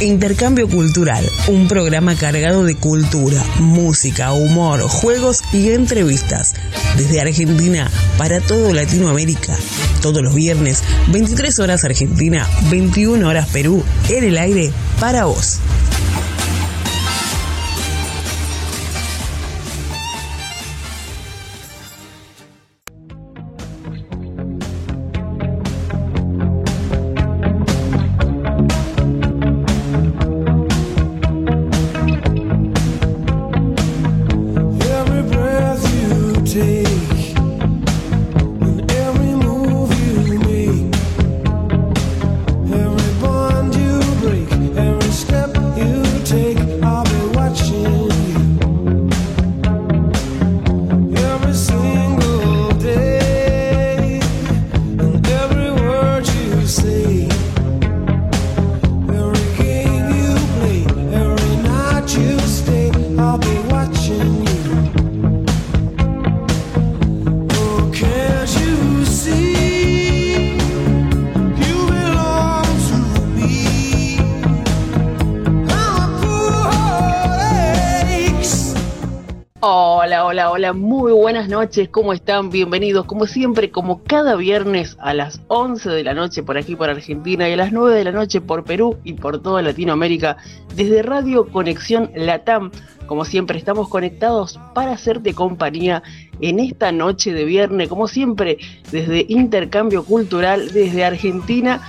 Intercambio Cultural, un programa cargado de cultura, música, humor, juegos y entrevistas. Desde Argentina para todo Latinoamérica. Todos los viernes, 23 horas Argentina, 21 horas Perú, en el aire para vos. Buenas noches, ¿cómo están? Bienvenidos, como siempre, como cada viernes a las 11 de la noche por aquí por Argentina y a las 9 de la noche por Perú y por toda Latinoamérica, desde Radio Conexión Latam. Como siempre, estamos conectados para hacerte compañía en esta noche de viernes, como siempre, desde Intercambio Cultural, desde Argentina.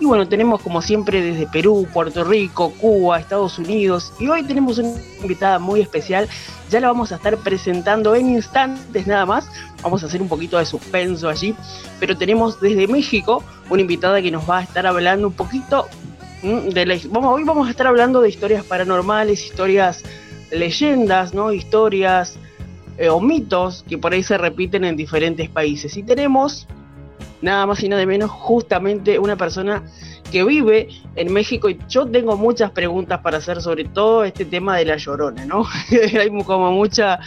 Y bueno, tenemos como siempre desde Perú, Puerto Rico, Cuba, Estados Unidos. Y hoy tenemos una invitada muy especial ya la vamos a estar presentando en instantes nada más. Vamos a hacer un poquito de suspenso allí. Pero tenemos desde México una invitada que nos va a estar hablando un poquito mm, de la... Hoy vamos a estar hablando de historias paranormales, historias leyendas, ¿no? Historias eh, o mitos que por ahí se repiten en diferentes países. Y tenemos nada más y nada menos justamente una persona que vive en México y yo tengo muchas preguntas para hacer sobre todo este tema de la llorona, ¿no? Hay como mucha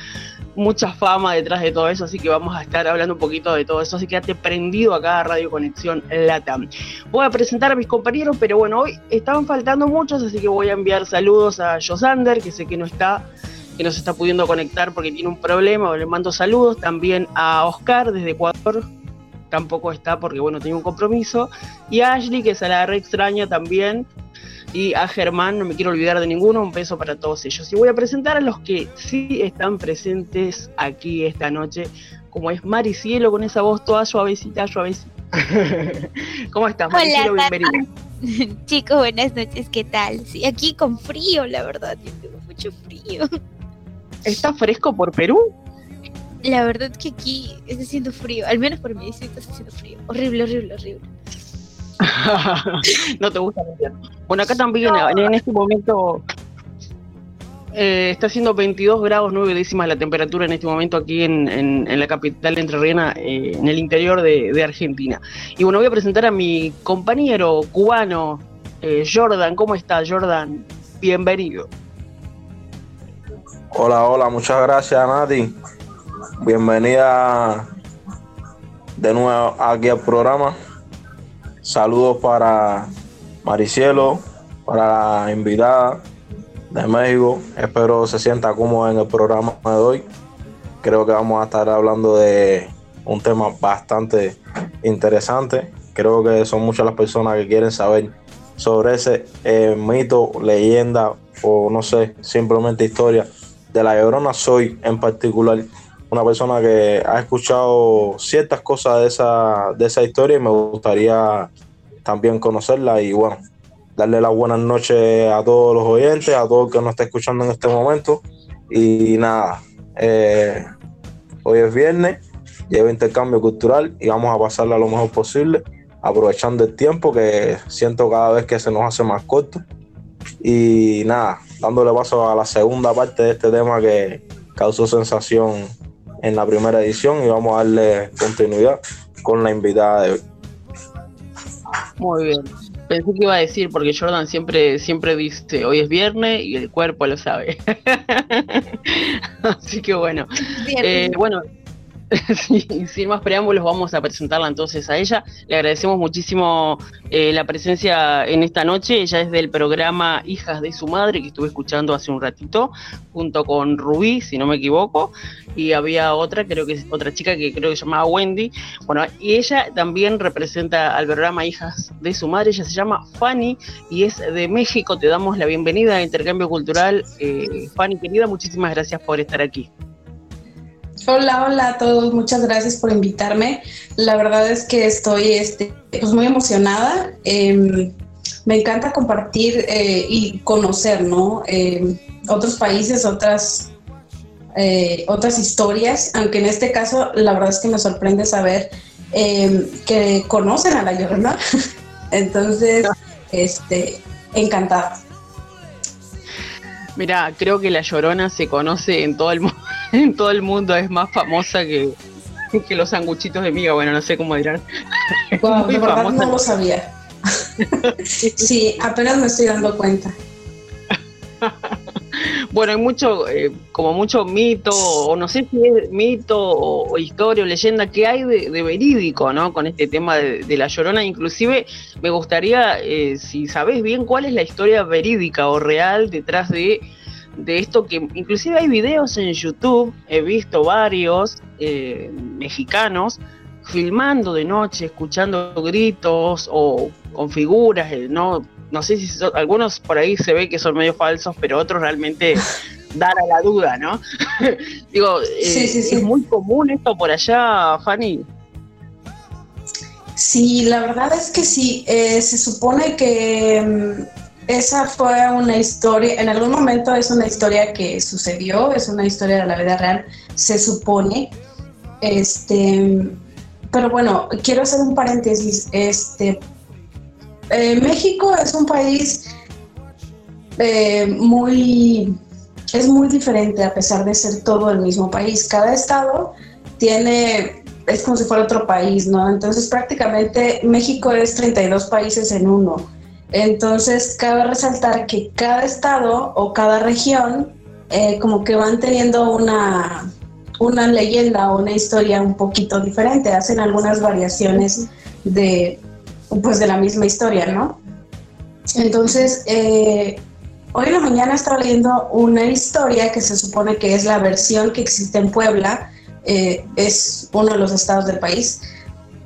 mucha fama detrás de todo eso, así que vamos a estar hablando un poquito de todo eso, así que quédate prendido acá a Radio Conexión Latam. Voy a presentar a mis compañeros, pero bueno, hoy estaban faltando muchos, así que voy a enviar saludos a Josander, que sé que no está, que no se está pudiendo conectar porque tiene un problema, le mando saludos, también a Oscar desde Ecuador, tampoco está porque, bueno, tiene un compromiso. Y a Ashley, que se la re extraña también. Y a Germán, no me quiero olvidar de ninguno, un beso para todos ellos. Y voy a presentar a los que sí están presentes aquí esta noche, como es Maricielo, con esa voz toda suavecita, suavecita. ¿Cómo estás, Maricielo? Bienvenida. Chicos, buenas noches, ¿qué tal? Sí, aquí con frío, la verdad, yo tengo mucho frío. ¿Está fresco por Perú? La verdad que aquí está haciendo frío, al menos por mi distrito está haciendo frío. Horrible, horrible, horrible. no te gusta el invierno. Bueno, acá también en este momento eh, está haciendo 22 grados 9 décimas la temperatura en este momento aquí en, la capital de Entrerriana, eh, en el interior de, Argentina. Y bueno, voy a presentar a mi compañero cubano, eh, Jordan. ¿Cómo está, Jordan? Bienvenido. Hola, hola, muchas gracias, Nati. Bienvenida de nuevo aquí al programa. Saludos para Maricielo, para la invitada de México. Espero se sienta cómoda en el programa de hoy. Creo que vamos a estar hablando de un tema bastante interesante. Creo que son muchas las personas que quieren saber sobre ese eh, mito, leyenda o no sé, simplemente historia de la Llorona. Soy en particular una persona que ha escuchado ciertas cosas de esa, de esa historia y me gustaría también conocerla y bueno, darle las buenas noches a todos los oyentes, a todos que nos está escuchando en este momento. Y nada, eh, hoy es viernes, lleva intercambio cultural y vamos a pasarla lo mejor posible, aprovechando el tiempo que siento cada vez que se nos hace más corto. Y nada, dándole paso a la segunda parte de este tema que causó sensación en la primera edición y vamos a darle continuidad con la invitada de hoy. Muy bien. Pensé que iba a decir, porque Jordan siempre, siempre dice, hoy es viernes y el cuerpo lo sabe. Así que bueno. Eh, bueno, sin más preámbulos, vamos a presentarla entonces a ella. Le agradecemos muchísimo eh, la presencia en esta noche. Ella es del programa Hijas de su Madre, que estuve escuchando hace un ratito, junto con Rubí, si no me equivoco. Y había otra, creo que es otra chica que creo que se llamaba Wendy. Bueno, y ella también representa al programa Hijas de su Madre. Ella se llama Fanny y es de México. Te damos la bienvenida a Intercambio Cultural. Eh, Fanny, querida, muchísimas gracias por estar aquí. Hola, hola a todos, muchas gracias por invitarme. La verdad es que estoy este, pues muy emocionada. Em, me encanta compartir eh, y conocer ¿no? Em, otros países, otras, eh, otras historias, aunque en este caso la verdad es que me sorprende saber em, que conocen a la Llorona. Entonces, este, encantada. Mira, creo que la Llorona se conoce en todo el mundo en todo el mundo es más famosa que, que los sanguchitos de miga, bueno, no sé cómo dirán. Wow, de verdad no lo sabía. sí, apenas me estoy dando cuenta. bueno, hay mucho, eh, como mucho mito, o no sé si es mito o, historia o leyenda que hay de, verídico, ¿no? Con este tema de, la llorona. Inclusive me gustaría, eh, si sabés bien cuál es la historia verídica o real detrás de de esto que inclusive hay videos en YouTube, he visto varios eh, mexicanos filmando de noche, escuchando gritos o con figuras, eh, no, no sé si algunos por ahí se ve que son medio falsos, pero otros realmente dar a la duda, ¿no? Digo, eh, es muy común esto por allá, Fanny. Sí, la verdad es que sí. se supone que mm, esa fue una historia, en algún momento es una historia que sucedió, es una historia de la vida real, se supone. Este, pero bueno, quiero hacer un paréntesis. Este, eh, México es un país eh, muy, es muy diferente a pesar de ser todo el mismo país. Cada estado tiene, es como si fuera otro país, ¿no? Entonces prácticamente México es 32 países en uno. Entonces, cabe resaltar que cada estado o cada región eh, como que van teniendo una, una leyenda o una historia un poquito diferente, hacen algunas variaciones de, pues, de la misma historia, ¿no? Entonces, eh, hoy en la mañana estaba leyendo una historia que se supone que es la versión que existe en Puebla, eh, es uno de los estados del país.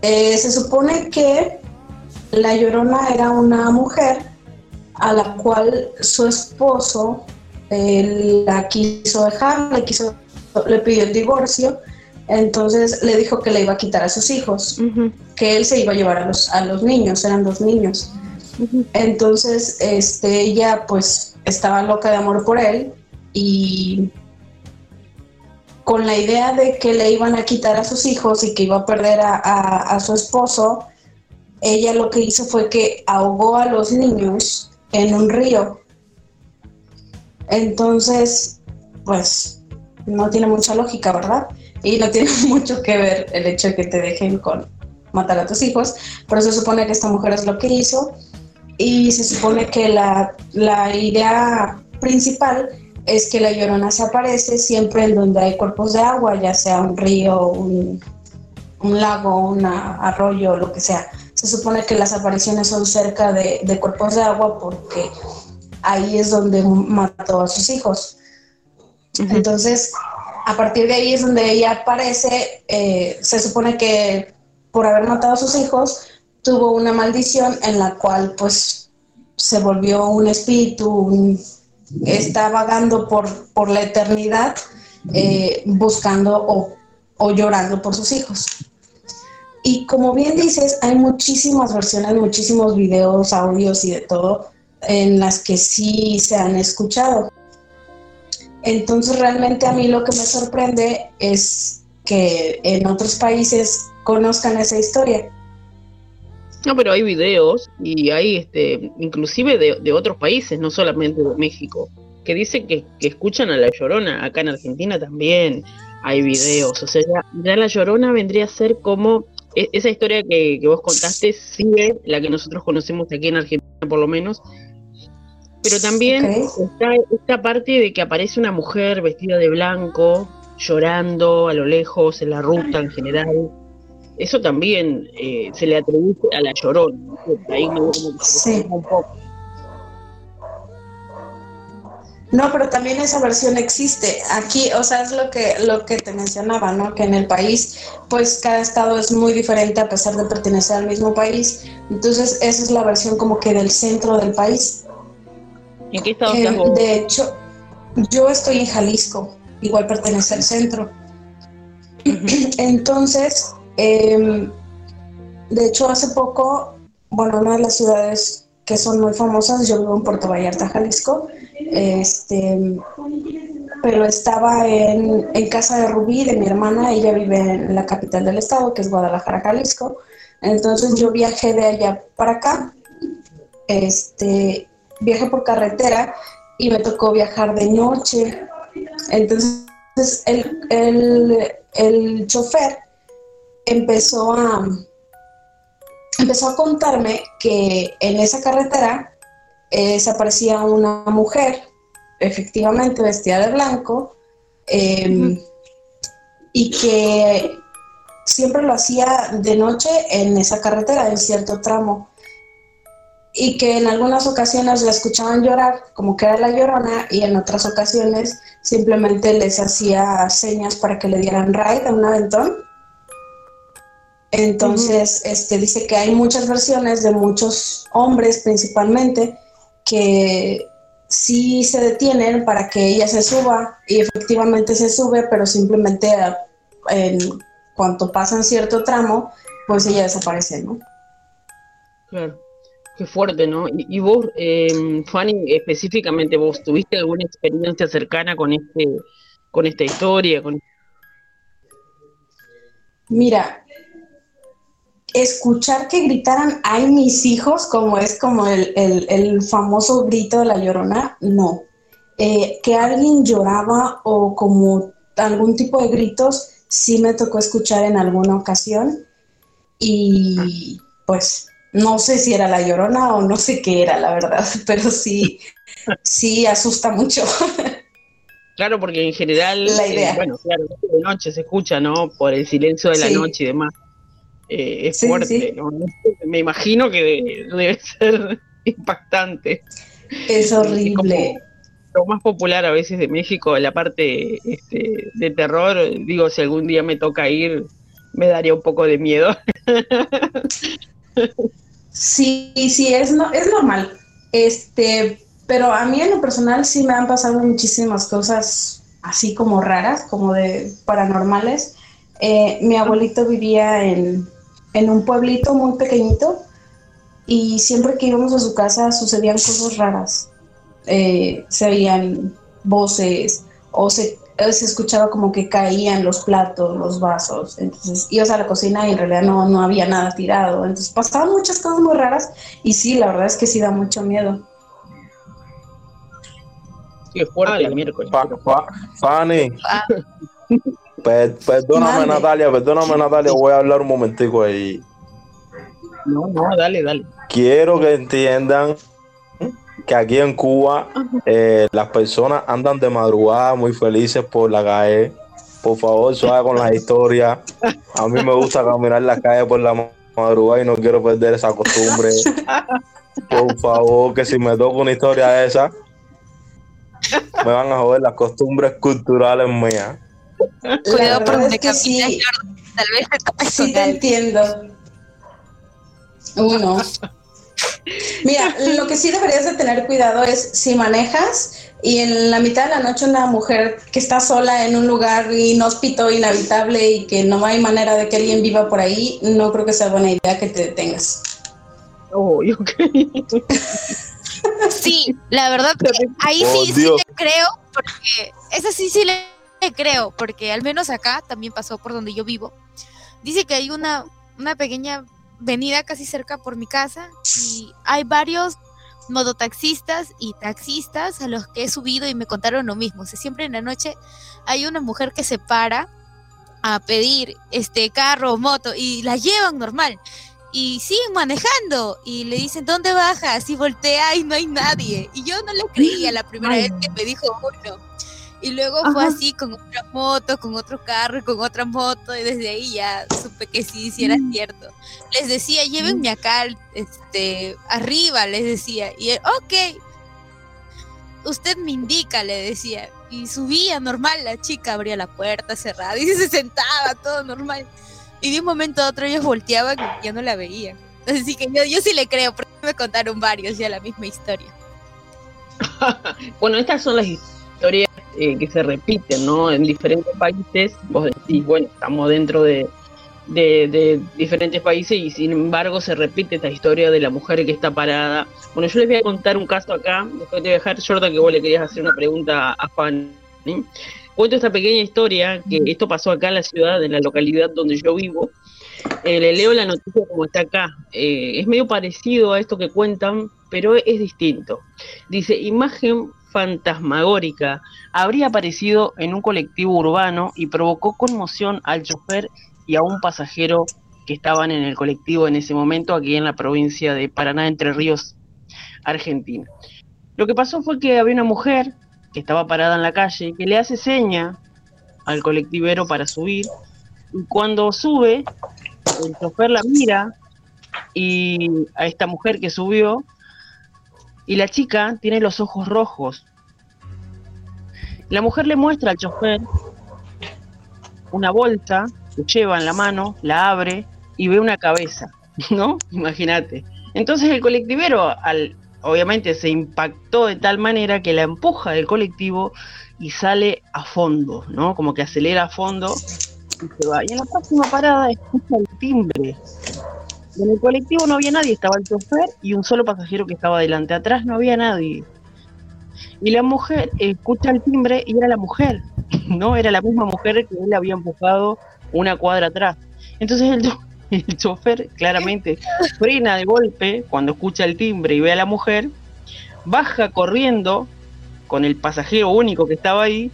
se supone que la Llorona era una mujer a la cual su esposo la quiso dejar, le, quiso, le pidió el divorcio, entonces le dijo que le iba a quitar a sus hijos, que él se iba a llevar a los, a los niños, eran dos niños. Entonces, este, ella pues estaba loca de amor por él y con la idea de que le iban a quitar a sus hijos y que iba a perder a su esposo, ella lo que hizo fue que ahogó a los niños en un río. Entonces, pues no tiene mucha lógica, ¿verdad? Y no tiene mucho que ver el hecho de que te dejen con matar a tus hijos. Por eso se supone que esta mujer es lo que hizo. Y se supone que la, idea principal es que la llorona se aparece siempre en donde hay cuerpos de agua, ya sea un río, un, un lago, un arroyo, lo que sea se supone que las apariciones son cerca de, cuerpos de agua porque ahí es donde mató a sus hijos. Entonces, a partir de ahí es donde ella aparece, eh, se supone que por haber matado a sus hijos, tuvo una maldición en la cual pues se volvió un espíritu, está vagando por, por la eternidad eh, buscando o llorando por sus hijos. Y como bien dices, hay muchísimas versiones, muchísimos videos, audios y de todo en las que sí se han escuchado. Entonces realmente a mí lo que me sorprende es que en otros países conozcan esa historia. No, pero hay videos y hay este, inclusive de, otros países, no solamente de México, que dicen que, escuchan a La Llorona. Acá en Argentina también hay videos. O sea, ya La Llorona vendría a ser como esa historia que, vos contaste sigue la que nosotros conocemos aquí en Argentina por lo menos, pero también está esta parte de que aparece una mujer vestida de blanco llorando a lo lejos, en la ruta en general. Eso también eh, se le atribuye a la llorona. Ahí me Sí. un poco. No, pero también esa versión existe. Aquí, o sea, es lo que, lo que te mencionaba, ¿no? Que en el país, pues cada estado es muy diferente a pesar de pertenecer al mismo país. Entonces, esa es la versión como que del centro del país. ¿En qué estado Eh, de hecho, yo estoy en Jalisco, igual pertenece al centro. Entonces, em, de hecho, hace poco, bueno, una de las ciudades que son muy famosas, yo vivo en Puerto Vallarta, Jalisco, este, pero estaba en, en casa de Rubí, de mi hermana, ella vive en la capital del estado, que es Guadalajara, Jalisco. Entonces yo viajé de allá para acá, este, viajé por carretera y me tocó viajar de noche. Entonces el, el, el chofer empezó a, empezó a contarme que en esa carretera eh, se aparecía una mujer, efectivamente vestida de blanco, eh, y que siempre lo hacía de noche en esa carretera, en cierto tramo. Y que en algunas ocasiones la escuchaban llorar, como que era la llorona, y en otras ocasiones simplemente les hacía señas para que le dieran ride a un aventón. Entonces, este, dice que hay muchas versiones de muchos hombres principalmente que sí se detienen para que ella se suba y efectivamente se sube, pero simplemente en cuanto pasan cierto tramo, pues ella desaparece, ¿no? Claro. Qué fuerte, ¿no? Y, y vos, eh, Fanny, específicamente vos, ¿tuviste alguna experiencia cercana con este, con esta historia? Con... Mira, escuchar que gritaran ay mis hijos, como es como el, el- el famoso grito de la llorona, no. Eh, que alguien lloraba o como algún tipo de gritos, sí me tocó escuchar en alguna ocasión. Y pues no sé si era la llorona o no sé qué era, la verdad, pero sí, sí asusta mucho. Claro, porque en general, La eh, idea. bueno, claro, de noche se escucha, ¿no? Por el silencio de la Sí. noche y demás. Eh, es Sí, fuerte, sí. ¿no? Me imagino que de- debe ser impactante. Es como horrible. lo más popular a veces de México, la parte este, de terror, digo, si algún día me toca ir, me daría un poco de miedo. Sí, sí, es, no, es normal. Este, pero a mí en lo personal sí me han pasado muchísimas cosas así como raras, como de paranormales. Eh, mi abuelito vivía en, en un pueblito muy pequeñito y siempre que íbamos a su casa sucedían cosas raras. Eh, se oían voces o se, eh, se escuchaba como que caían los platos, los vasos. Entonces ibas a la cocina y en realidad no, no había nada tirado. Entonces pasaban muchas cosas muy raras y sí, la verdad es que sí da mucho miedo. Qué fuerte el miércoles. Fa- fa- Fanny, Ah. Per- perdóname Mande. Natalia, perdóname Natalia, voy a hablar un momentico ahí. No, no, dale, dale. Quiero que entiendan que aquí en Cuba eh, las personas andan de madrugada muy felices por la calle. Por favor, suave con las historias. A mí me gusta caminar la calle por la ma- madrugada y no quiero perder esa costumbre. Por favor, que si me toca una historia de esa, me van a joder las costumbres culturales mías. Cuidado por donde es que caminas, sí, Jordan, Tal vez te topes sí te entiendo. Uno. Mira, lo que sí deberías de tener cuidado es si manejas y en la mitad de la noche una mujer que está sola en un lugar inhóspito, inhabitable y que no hay manera de que alguien viva por ahí, no creo que sea buena idea que te detengas. Oh, yo creo. Sí, la verdad que ahí Oh, sí, sí le creo, porque esa sí, sí le, creo, porque al menos acá también pasó por donde yo vivo. Dice que hay una, una pequeña avenida casi cerca por mi casa y hay varios mototaxistas y taxistas a los que he subido y me contaron lo mismo. O sea, siempre en la noche hay una mujer que se para a pedir este carro o moto y la llevan normal y siguen manejando y le dicen ¿dónde bajas? y voltea y no hay nadie y yo no le creía la primera Ay. vez que me dijo uno Y luego fue así con otra moto, con otro carro y con otra moto. Y desde ahí ya supe que sí, sí era mm. cierto. Les decía, llévenme acá, este, arriba, les decía. Y él, ok. Usted me indica, le decía. Y subía normal, la chica abría la puerta cerrada y se sentaba, todo normal. Y de un momento a otro ellos volteaban y ya no la veían. Así que yo, yo sí le creo, porque me contaron varios ya la misma historia. bueno, estas son las historias eh, que se repiten, ¿no? En diferentes países, vos decís, bueno, estamos dentro de, diferentes países y sin embargo se repite esta historia de la mujer que está parada. Bueno, yo les voy a contar un caso acá, después de dejar, Jordan, que vos le querías hacer una pregunta a Juan. Cuento esta pequeña historia, que esto pasó acá en la ciudad, en la localidad donde yo vivo, eh, le leo la noticia como está acá. Eh, es medio parecido a esto que cuentan, pero es distinto. Dice, imagen fantasmagórica habría aparecido en un colectivo urbano y provocó conmoción al chofer y a un pasajero que estaban en el colectivo en ese momento aquí en la provincia de Paraná, Entre Ríos, Argentina. Lo que pasó fue que había una mujer que estaba parada en la calle que le hace seña al colectivero para subir y cuando sube el chofer la mira y a esta mujer que subió y la chica tiene los ojos rojos. La mujer le muestra al chofer una bolsa que lleva en la mano, la abre y ve una cabeza, ¿no? Imagínate. Entonces el colectivero, al, obviamente, se impactó de tal manera que la empuja del colectivo y sale a fondo, ¿no? Como que acelera a fondo y en la próxima parada escucha el timbre. En el colectivo no había nadie, estaba el chofer y un solo pasajero que estaba delante. Atrás no había nadie. Y la mujer escucha el timbre y era la mujer, ¿no? Era la misma mujer que él había empujado una cuadra atrás. Entonces el, el chofer claramente frena de golpe cuando escucha el timbre y ve a la mujer, baja corriendo con el pasajero único que estaba ahí,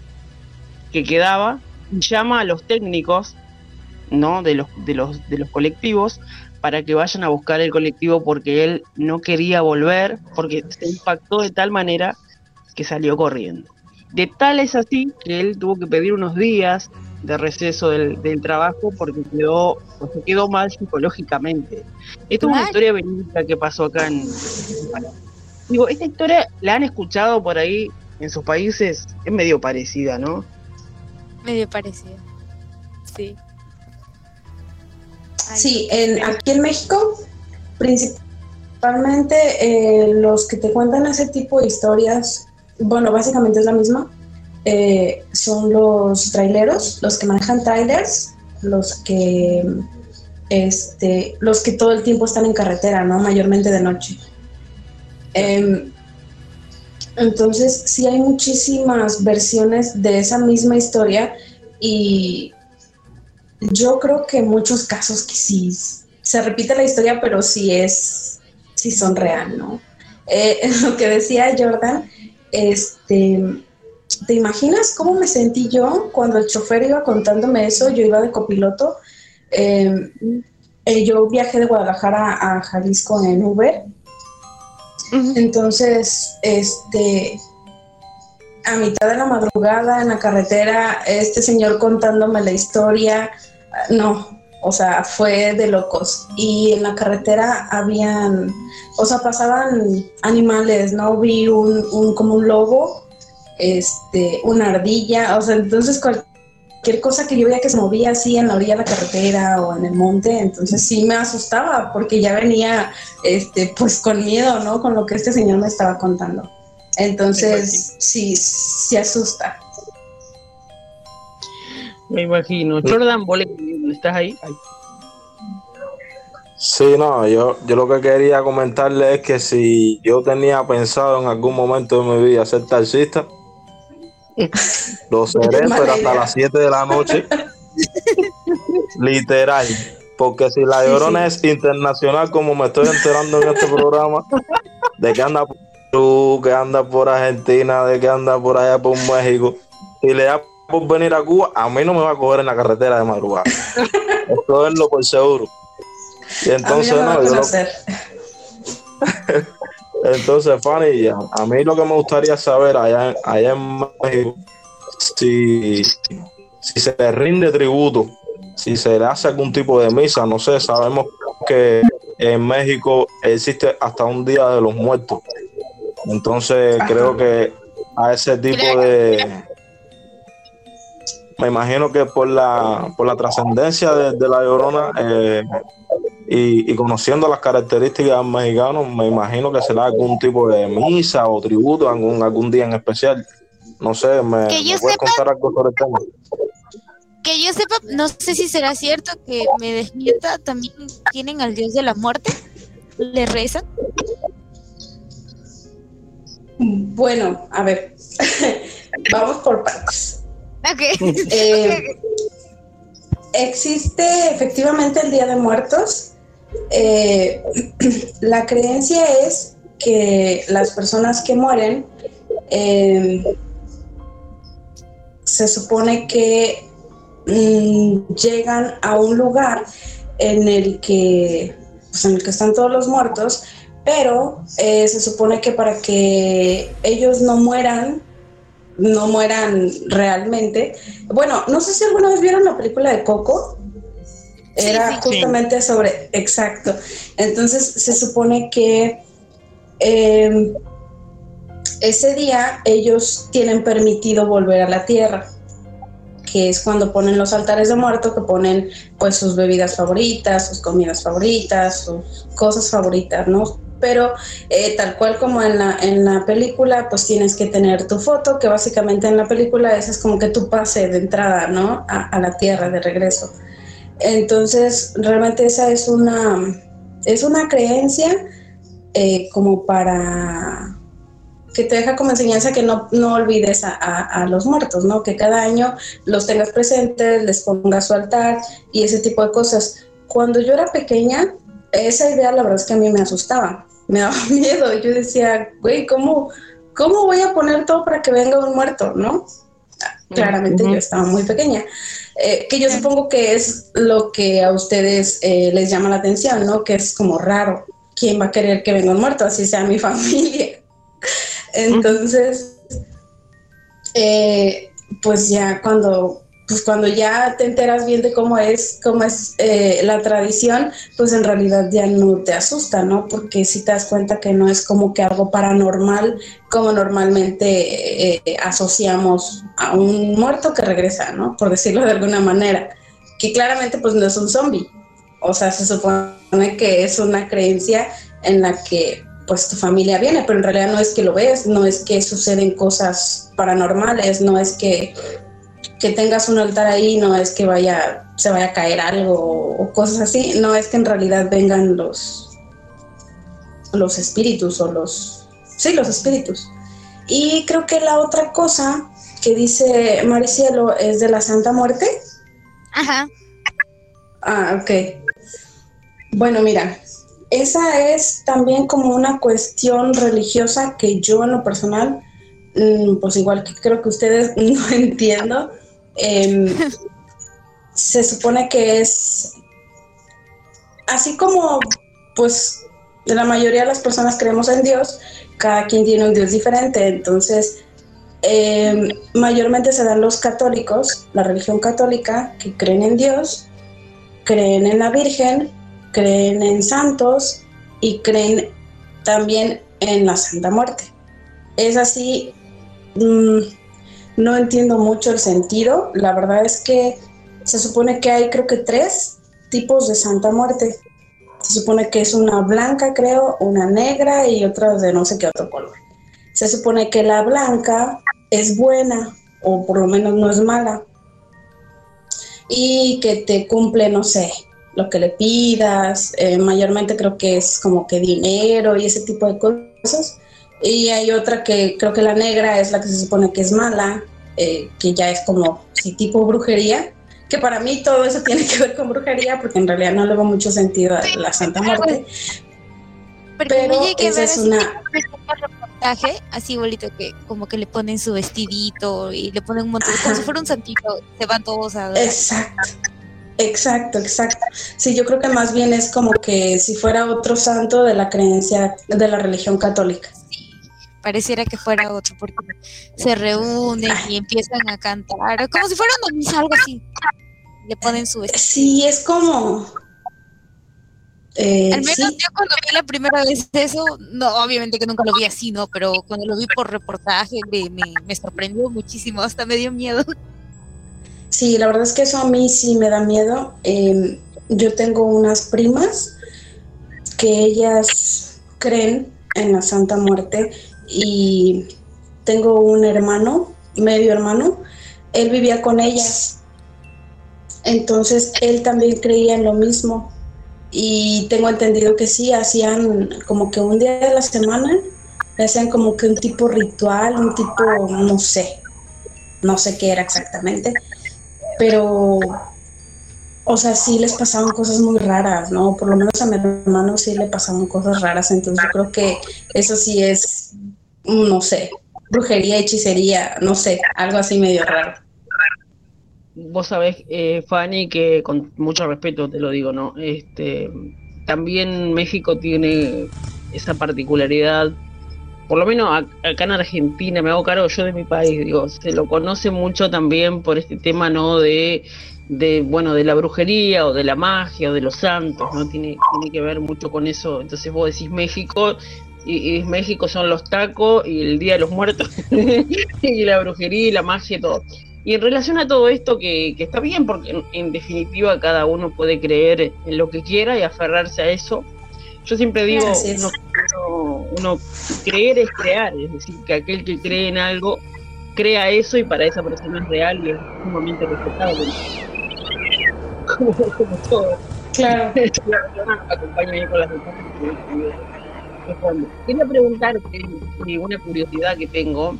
que quedaba, llama a los técnicos ¿no? de, los, de, los, de los colectivos para que vayan a buscar el colectivo porque él no quería volver, porque se impactó de tal manera que salió corriendo. De tal es así que él tuvo que pedir unos días de receso del, trabajo porque quedó, pues, quedó mal psicológicamente. Esto es una historia verídica que pasó acá en... Digo, esta historia la han escuchado por ahí en sus países, es medio parecida, ¿no? Medio parecido. Sí. Sí, en, aquí en México, principalmente eh, los que te cuentan ese tipo de historias, bueno, básicamente es la misma, eh, son los traileros, los que manejan trailers, los que, este, los que todo el tiempo están en carretera, ¿no? Mayormente de noche. Em, entonces, sí hay muchísimas versiones de esa misma historia y yo creo que en muchos casos que sí se repite la historia, pero sí es, sí son real, ¿no? Eh, lo que decía Jordan, este, ¿te imaginas cómo me sentí yo cuando el chofer iba contándome eso? Yo iba de copiloto. Em, eh, yo viajé de Guadalajara a Jalisco en Uber entonces, este, a mitad de la madrugada en la carretera, este señor contándome la historia, no, o sea, fue de locos. Y en la carretera habían, o sea, pasaban animales, ¿no? Vi un, un como un lobo, este, una ardilla, o sea, entonces cualquier cosa que yo veía que se movía así en la orilla de la carretera o en el monte, entonces sí me asustaba porque ya venía este pues con miedo, ¿no? Con lo que este señor me estaba contando. Entonces sí, sí asusta. Me imagino. Jordan, ¿estás ahí? Sí, no, yo, yo lo que quería comentarle es que si yo tenía pensado en algún momento de mi vida ser taxista, lo seré, pero hasta las 7 de la noche. Literal. Porque si la llorona es internacional, como me estoy enterando en este programa, de que anda por Perú, que anda por Argentina, de que anda por allá por México, y le da por venir a Cuba, a mí no me va a coger en la carretera de madrugada. Esto es lo por seguro. Y entonces, no, yo Entonces, Fanny, a mí lo que me gustaría saber allá, allá en México, si, si se le rinde tributo, si se le hace algún tipo de misa, no sé, sabemos que en México existe hasta un día de los muertos. Entonces creo que a ese tipo de... Me imagino que por la, por la trascendencia de, la llorona eh, y, conociendo las características mexicanos, me imagino que será algún tipo de misa o tributo algún, algún día en especial. No sé, ¿me, puedes contar algo sobre el tema? Que yo sepa, no sé si será cierto que me desmienta, también tienen al dios de la muerte, le rezan. Bueno, a ver, vamos por partes. Okay. Eh, existe efectivamente el Día de Muertos. Eh, la creencia es que las personas que mueren eh, se supone que mm, llegan a un lugar en el que pues, en el que están todos los muertos, pero se supone que para que ellos no mueran no mueran realmente. Bueno, no sé si alguna vez vieron la película de Coco. Era justamente sobre, exacto. Entonces se supone que em, ese día ellos tienen permitido volver a la tierra, que es cuando ponen los altares de muerto, que ponen pues sus bebidas favoritas, sus comidas favoritas, sus cosas favoritas, ¿no? Pero eh, tal cual como en la, en la película, pues tienes que tener tu foto, que básicamente en la película es como que tu pase de entrada, ¿no? A, la tierra, de regreso. Entonces, realmente esa es una, es una creencia eh, como para que te deja como enseñanza que no, no olvides a, a, los muertos, ¿no? Que cada año los tengas presentes, les pongas su altar y ese tipo de cosas. Cuando yo era pequeña, esa idea la verdad es que a mí me asustaba me daba miedo. Yo decía, güey, ¿cómo, ¿cómo voy a poner todo para que venga un muerto? ¿No? Claramente yo estaba muy pequeña. Eh, que yo supongo que es lo que a ustedes eh, les llama la atención, ¿no? Que es como raro. ¿Quién va a querer que venga un muerto? Así sea mi familia. Entonces, eh, pues ya cuando pues cuando ya te enteras bien de cómo es, cómo es eh, la tradición, pues en realidad ya no te asusta, ¿no? Porque si te das cuenta que no es como que algo paranormal, como normalmente eh, asociamos a un muerto que regresa, ¿no? Por decirlo de alguna manera, que claramente pues no es un zombie, o sea, se supone que es una creencia en la que pues tu familia viene, pero en realidad no es que lo ves, no es que suceden cosas paranormales, no es que que tengas un altar ahí no es que vaya, se vaya a caer algo o, cosas así, no es que en realidad vengan los, los espíritus o los, sí, los espíritus. Y creo que la otra cosa que dice Maricielo es de la Santa Muerte. Ajá. Ah, ok. Bueno, mira, esa es también como una cuestión religiosa que yo en lo personal, pues igual que creo que ustedes no entiendo, Em, se supone que es así como pues la mayoría de las personas creemos en Dios, cada quien tiene un Dios diferente, entonces em, mayormente se dan los católicos, la religión católica, que creen en Dios, creen en la Virgen, creen en santos y creen también en la Santa Muerte. Es así, mm, no entiendo mucho el sentido. La verdad es que se supone que hay creo que tres tipos de Santa Muerte. Se supone que es una blanca, creo, una negra y otra de no sé qué otro color. Se supone que la blanca es buena o por lo menos no es mala y que te cumple, no sé, lo que le pidas. Eh, mayormente creo que es como que dinero y ese tipo de cosas. Y hay otra que creo que la negra es la que se supone que es mala, eh, que ya es como si tipo brujería, que para mí todo eso tiene que ver con brujería, porque en realidad no le veo mucho sentido a la Santa Muerte. Pero esa es una reportaje así bonito que como que le ponen su vestidito y le ponen un montón, como si fuera un santito, se van todos a Exacto. Exacto, exacto. Sí, yo creo que más bien es como que si fuera otro santo de la creencia de la religión católica. Pareciera que fuera otro, porque se reúnen y empiezan a cantar, como si fuera una misa, algo así. Le ponen su... Sí, es como... Eh, Al menos yo cuando vi la primera vez eso, no, obviamente que nunca lo vi así, ¿no? Pero cuando lo vi por reportaje me, me sorprendió muchísimo, hasta me dio miedo. Sí, la verdad es que eso a mí sí me da miedo. Em, yo tengo unas primas que ellas creen en la Santa Muerte y tengo un hermano, medio hermano, él vivía con ellas. Entonces él también creía en lo mismo y tengo entendido que sí, hacían como que un día de la semana, hacían como que un tipo ritual, un tipo, no sé, no sé qué era exactamente, pero, o sea, sí les pasaban cosas muy raras, ¿no? Por lo menos a mi hermano sí le pasaban cosas raras, entonces yo creo que eso sí es, no sé, brujería, hechicería, no sé, algo así medio raro. Vos sabés, eh, Fanny, que con mucho respeto te lo digo, ¿no? Este, también México tiene esa particularidad por lo menos acá en Argentina, me hago cargo yo de mi país, digo, se lo conoce mucho también por este tema, ¿no? De, de bueno, de la brujería o de la magia o de los santos, ¿no? Tiene, tiene que ver mucho con eso. Entonces vos decís México y, México son los tacos y el Día de los Muertos y la brujería y la magia y todo. Y en relación a todo esto, que, está bien, porque en, definitiva cada uno puede creer en lo que quiera y aferrarse a eso, yo siempre digo, uno, creer es crear, es decir, que aquel que cree en algo, crea eso y para esa persona es real y es sumamente respetable. Como, como todo. Claro. Acompaña con las Quería preguntarte, una curiosidad que tengo,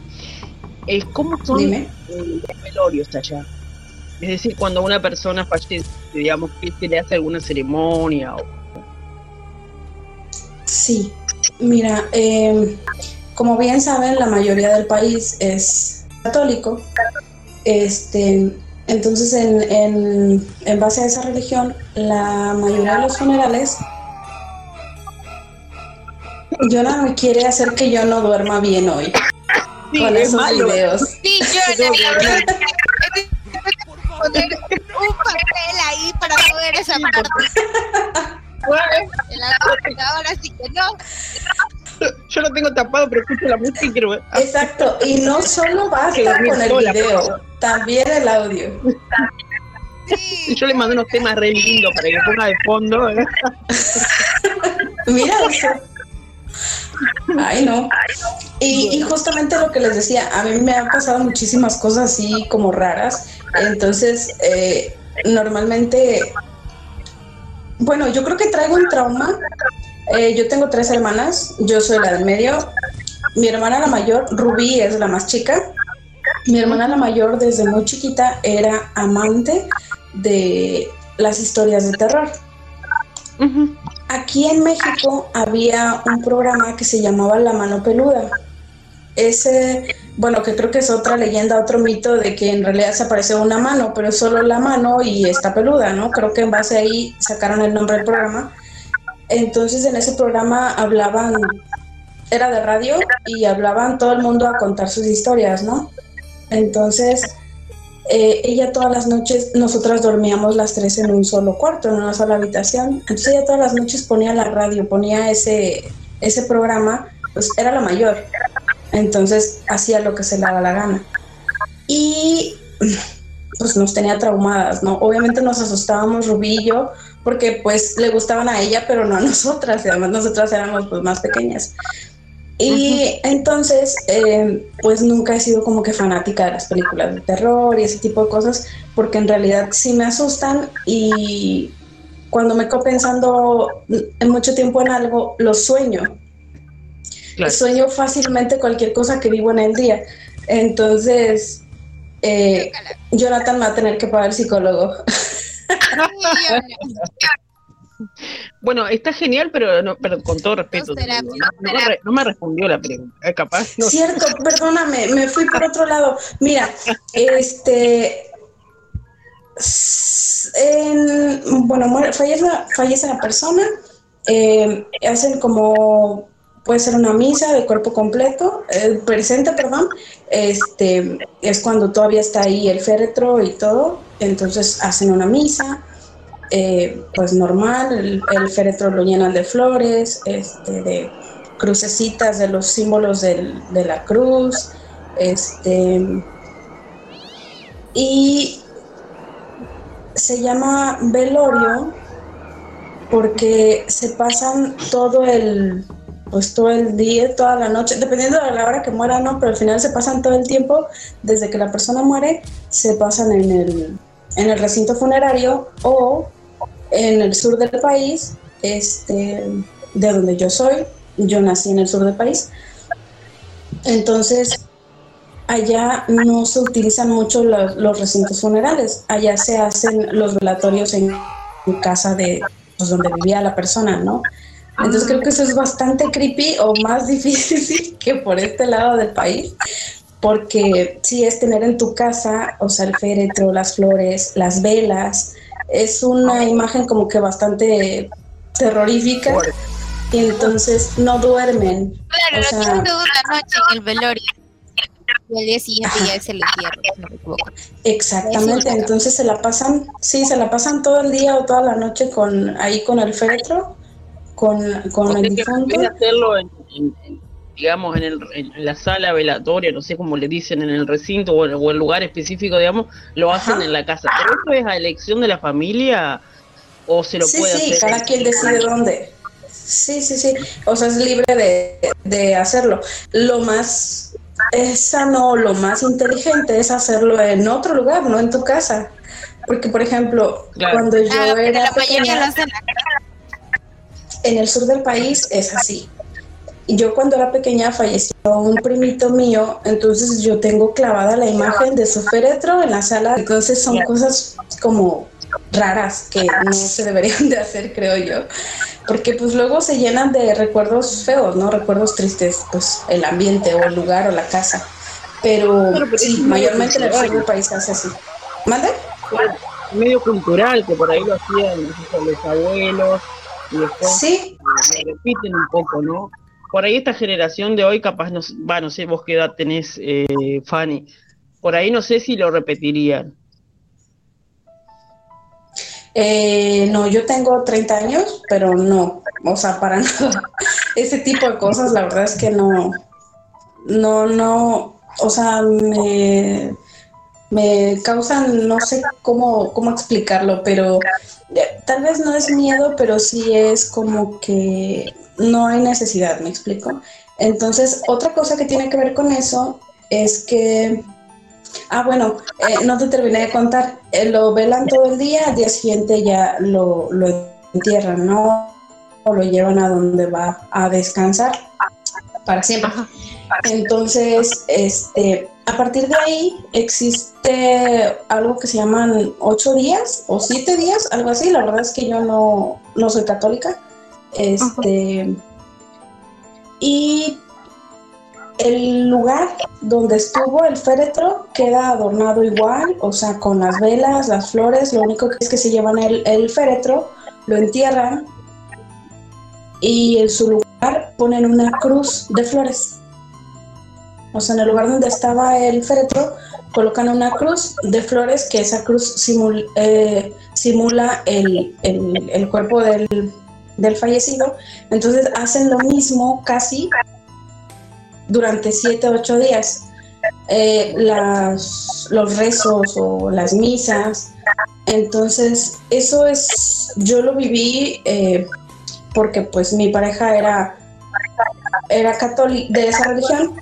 es cómo son los velorios allá. Es decir, cuando una persona fallece, digamos, que se le hace alguna ceremonia o Sí, mira, em, como bien saben, la mayoría del país es católico. Este, entonces, en, en, base a esa religión, la mayoría de los funerales, Jonah me quiere hacer que yo no duerma bien hoy. con esos videos. Sí, yo poner un papel ahí para poder esa parte. ahora sí que no. Yo lo tengo tapado, pero escucho la música y quiero ver. Exacto, y no solo basta con el video, también el audio. Yo le mandé unos temas re lindos para que ponga de fondo. ¿eh? Mira eso. Ay, no. Y, justamente lo que les decía, a mí me han pasado muchísimas cosas así como raras. Entonces, eh, normalmente bueno, yo creo que traigo un trauma. Eh, yo tengo tres hermanas, yo soy la del medio. Mi hermana la mayor, Rubí, es la más chica. Mi hermana la mayor desde muy chiquita era amante de las historias de terror. Aquí en México había un programa que se llamaba La Mano Peluda. Ese bueno, que creo que es otra leyenda, otro mito de que en realidad se apareció una mano, pero solo la mano y está peluda, ¿no? Creo que en base ahí sacaron el nombre del programa. Entonces en ese programa hablaban, era de radio y hablaban todo el mundo a contar sus historias, ¿no? Entonces eh, ella todas las noches, nosotras dormíamos las tres en un solo cuarto, en una sola habitación. Entonces ella todas las noches ponía la radio, ponía ese, ese programa, pues era la mayor entonces hacía lo que se le daba la gana. Y pues nos tenía traumadas, ¿no? Obviamente nos asustábamos Rubí y yo porque pues le gustaban a ella, pero no a nosotras, y además nosotras éramos pues más pequeñas. Y entonces, eh, pues nunca he sido como que fanática de las películas de terror y ese tipo de cosas, porque en realidad sí me asustan y cuando me quedo pensando en mucho tiempo en algo, lo sueño. Sueño fácilmente cualquier cosa que vivo en el día. Entonces, eh, Jonathan va a tener que pagar psicólogo. Bueno, está genial, pero, no, pero con todo respeto. No, me, respondió la pregunta. Capaz. Cierto, perdóname, me fui por otro lado. Mira, este. bueno, fallece, fallece la persona. Eh, hacen como puede ser una misa de cuerpo completo, presente, perdón, este, es cuando todavía está ahí el féretro y todo, entonces hacen una misa, eh, pues normal, el, féretro lo llenan de flores, este, de crucecitas de los símbolos de la cruz, este, y se llama velorio porque se pasan todo el pues todo el día, toda la noche, dependiendo de la hora que muera, no, pero al final se pasan todo el tiempo, desde que la persona muere, se pasan en el, en el recinto funerario o en el sur del país, este, de donde yo soy, yo nací en el sur del país, entonces allá no se utilizan mucho los, recintos funerales, allá se hacen los velatorios en casa de pues, donde vivía la persona, ¿no? Entonces creo que eso es bastante creepy o más difícil que por este lado del país, porque sí es tener en tu casa, o sea, el féretro, las flores, las velas, es una imagen como que bastante terrorífica. Y entonces no duermen. Claro, o sea, la noche en el velorio. Y al día siguiente ya es el entierro, no me equivoco. Exactamente, entonces se la pasan, sí, se la pasan todo el día o toda la noche con ahí con el féretro con, con el difunto. hacerlo en, digamos, en, el, en, la sala velatoria, no sé cómo le dicen, en el recinto o, el lugar específico, digamos, lo hacen en la casa. ¿Pero eso es a elección de la familia o se lo puede hacer? Sí, cada quien decide dónde. Sí, sí, sí. O sea, es libre de, de hacerlo. Lo más sano, lo más inteligente es hacerlo en otro lugar, no en tu casa. Porque, por ejemplo, cuando yo era pequeña, en el sur del país es así. Yo cuando era pequeña falleció un primito mío, entonces yo tengo clavada la imagen de su féretro en la sala, entonces son cosas como raras que no se deberían de hacer, creo yo, porque pues luego se llenan de recuerdos feos, ¿no? Recuerdos tristes, pues el ambiente o el lugar o la casa, pero, sí, mayormente en el sur del país se hace así. ¿Mande? Medio cultural, que por ahí lo hacían los abuelos, y después ¿Sí? repiten un poco, ¿no? Por ahí esta generación de hoy capaz, no, va, no sé vos qué edad tenés, eh, Fanny, por ahí no sé si lo repetirían. Eh, no, yo tengo 30 años, pero no, o sea, para nada. Ese tipo de cosas, la verdad es que no, no, no, o sea, me, me causan, no sé cómo, cómo explicarlo, pero tal vez no es miedo, pero sí es como que no hay necesidad, me explico. Entonces, otra cosa que tiene que ver con eso es que, ah, bueno, eh, no te terminé de contar, eh, lo velan todo el día, al día siguiente ya lo, lo entierran, ¿no? O lo llevan a donde va a descansar para siempre. Entonces, este, a partir de ahí existe algo que se llaman ocho días o siete días, algo así. La verdad es que yo no, no soy católica. Este, y el lugar donde estuvo el féretro queda adornado igual, o sea, con las velas, las flores. Lo único que es que se llevan el, el féretro, lo entierran y en su lugar ponen una cruz de flores. O sea, en el lugar donde estaba el féretro, colocan una cruz de flores, que esa cruz eh, simula el, cuerpo del, fallecido. Entonces hacen lo mismo casi durante siete ocho días. Eh, los rezos o las misas. Entonces, eso es, yo lo viví eh, porque pues mi pareja era, era católica de esa religión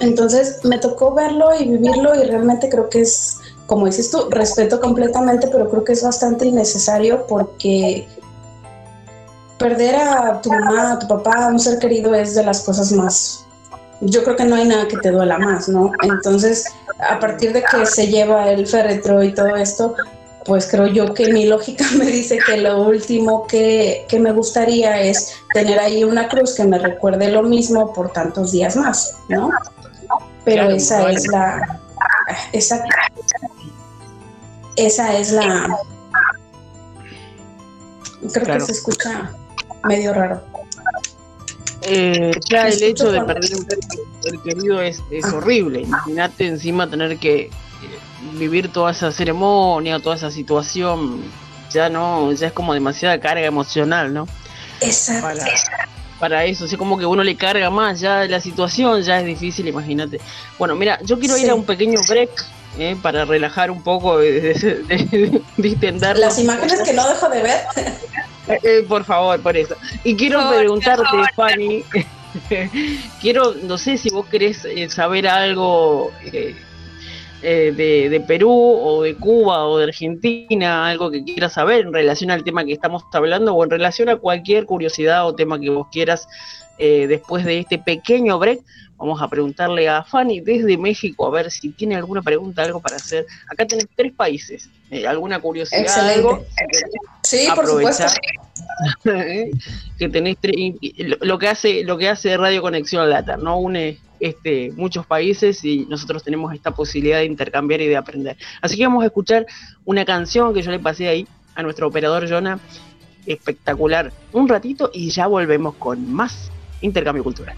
entonces me tocó verlo y vivirlo y realmente creo que es, como dices tú, respeto completamente, pero creo que es bastante innecesario porque perder a tu mamá, a tu papá, a un ser querido es de las cosas más... Yo creo que no hay nada que te duela más, ¿no? Entonces, a partir de que se lleva el féretro y todo esto, pues creo yo que mi lógica me dice que lo último que, me gustaría es tener ahí una cruz que me recuerde lo mismo por tantos días más, ¿no? Pero esa es la... Esa, esa es la... Creo que se escucha medio raro. Eh, ya el hecho de perder un ser querido es, es ah. horrible. Imagínate encima tener que vivir toda esa ceremonia, toda esa situación, ya no, ya es como demasiada carga emocional, ¿no? Exacto. Para, para eso, así como que uno le carga más, ya la situación ya es difícil, imagínate. Bueno, mira, yo quiero ir a un pequeño break ¿eh? para relajar un poco, de, de, distender. Las imágenes que no dejo de ver. Eh, eh, por favor, por eso. Y quiero preguntarte, Fanny, quiero, no sé si vos querés eh, saber algo de, de, Perú o de Cuba o de Argentina, algo que quieras saber en relación al tema que estamos hablando o en relación a cualquier curiosidad o tema que vos quieras después de este pequeño break. Vamos a preguntarle a Fanny desde México a ver si tiene alguna pregunta, algo para hacer. Acá tenés tres países. ¿Alguna curiosidad? Algo? Sí, por supuesto. que lo que hace lo que hace Radio Conexión Lata, ¿no? Une este, muchos países y nosotros tenemos esta posibilidad de intercambiar y de aprender. Así que vamos a escuchar una canción que yo le pasé ahí a nuestro operador Jonah, espectacular, un ratito y ya volvemos con más intercambio cultural.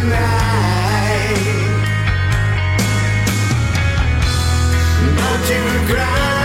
Tonight. Don't you cry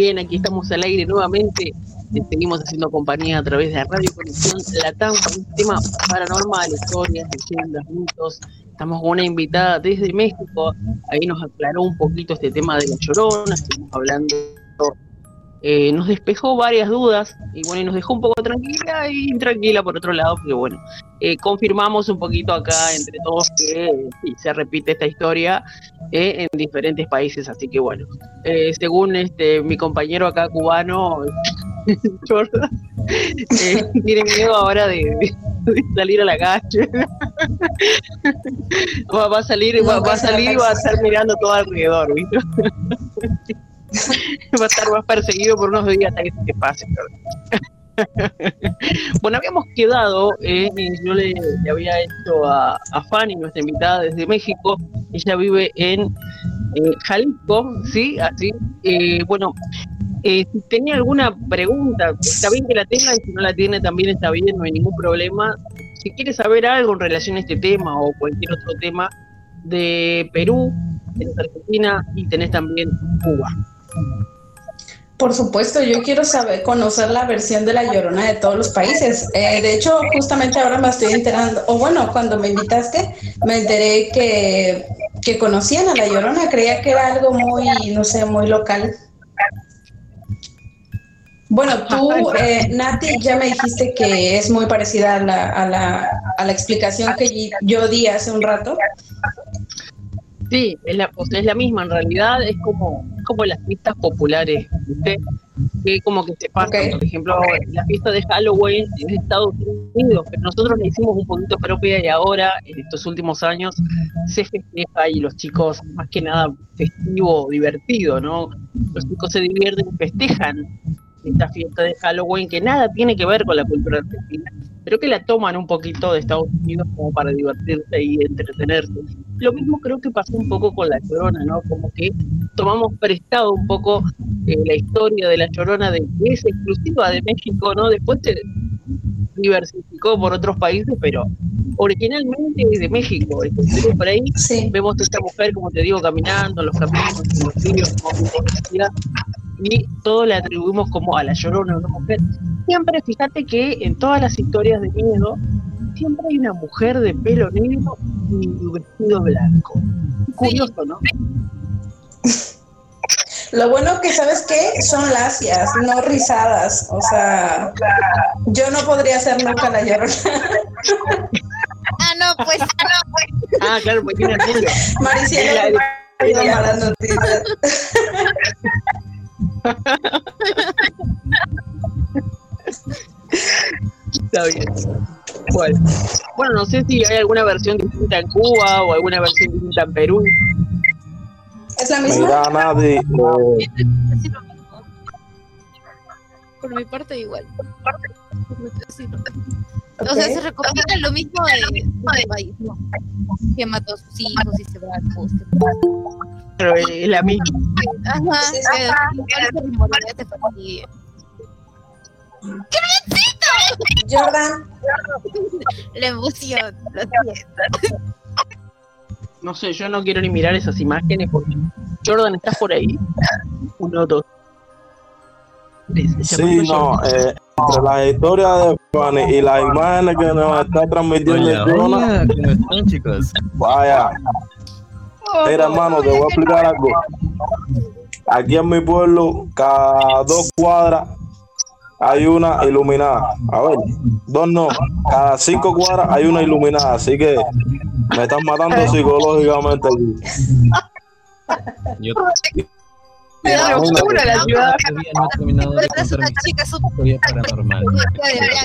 bien, aquí estamos al aire nuevamente. Le seguimos haciendo compañía a través de Radio Conexión Latam con un tema paranormal, historias, leyendas, mitos. Estamos con una invitada desde México. Ahí nos aclaró un poquito este tema de la llorona. Estuvimos hablando eh, nos despejó varias dudas y bueno, y nos dejó un poco tranquila y intranquila por otro lado, porque bueno, eh, confirmamos un poquito acá entre todos que eh, sí, se repite esta historia eh, en diferentes países, así que bueno, eh, según este mi compañero acá cubano, Jordan, tiene miedo ahora de, de- de salir a la calle. va, va a salir, va, va a salir y va a estar mirando todo alrededor, ¿viste? va a estar más perseguido por unos días hasta que se pase. bueno, habíamos quedado, eh, yo le, le había hecho a, a Fanny, nuestra invitada desde México, ella vive en eh, Jalisco, ¿sí? Así, eh, bueno, eh, si tenía alguna pregunta, está bien que la tenga, y si no la tiene también está bien, no hay ningún problema. Si quiere saber algo en relación a este tema o cualquier otro tema de Perú, tenés Argentina y tenés también Cuba. Por supuesto, yo quiero saber, conocer la versión de la Llorona de todos los países. Eh, de hecho, justamente ahora me estoy enterando, o bueno, cuando me invitaste, me enteré que, que conocían a la Llorona. Creía que era algo muy, no sé, muy local. Bueno, tú, eh, Nati, ya me dijiste que es muy parecida a la, a la, a la explicación que yo di hace un rato. Sí, es la, o sea, es la misma, en realidad es como, es como las fiestas populares, ¿viste? Que como que se pasan, Ok. por ejemplo, la fiesta de Halloween de Estados Unidos, pero nosotros la hicimos un poquito propia y ahora, en estos últimos años, se festeja y los chicos, más que nada festivo, divertido, ¿no? Los chicos se divierten y festejan esta fiesta de Halloween que nada tiene que ver con la cultura argentina, pero que la toman un poquito de Estados Unidos como para divertirse y entretenerse. Lo mismo creo que pasó un poco con la Llorona, ¿no? Como que tomamos prestado un poco eh, la historia de la Llorona de que es exclusiva de México, ¿no? Después se diversificó por otros países, pero originalmente es de México. Entonces, por ahí Sí. vemos a esta mujer, como te digo, caminando en los caminos, en los ríos, como y todo le atribuimos como a la llorona, una mujer. Siempre, fíjate que en todas las historias de miedo, siempre hay una mujer de pelo negro y vestido blanco. Curioso, ¿no? Lo bueno que sabes que son lacias, no rizadas. O sea, yo no podría ser nunca la llorona. Ah, no, pues, ah, no, pues. Ah, claro, pues tiene rubio. Mariciela, no malas noticias. Está bien. Bueno. bueno, no sé si hay alguna versión distinta en Cuba o alguna versión distinta en Perú. ¿Es la misma? Mira, Nati, eh, Casi lo mismo. Por mi parte, igual. Sí. O sea, se recomienda lo mismo de de país, ¿no? Que mató a sus hijos y se va al bosque. Pero es la misma. Ajá, Sí, que igual familia. Jordan, La emoción, lo siento. No sé, yo no quiero ni mirar esas imágenes porque. Jordan, ¿estás por ahí? Uno, dos. tres. Sí, no, Jordan. eh, entre las historias de Fanny y las imágenes que nos está transmitiendo Hola, Jonah, hola, ¿cómo están chicos? vaya, mira hermano, te voy a explicar algo. Aquí en mi pueblo, cada dos cuadras hay una iluminada. A ver, dos no, cada cinco cuadras hay una iluminada, así que me están matando psicológicamente. Yo la ciudad. todavía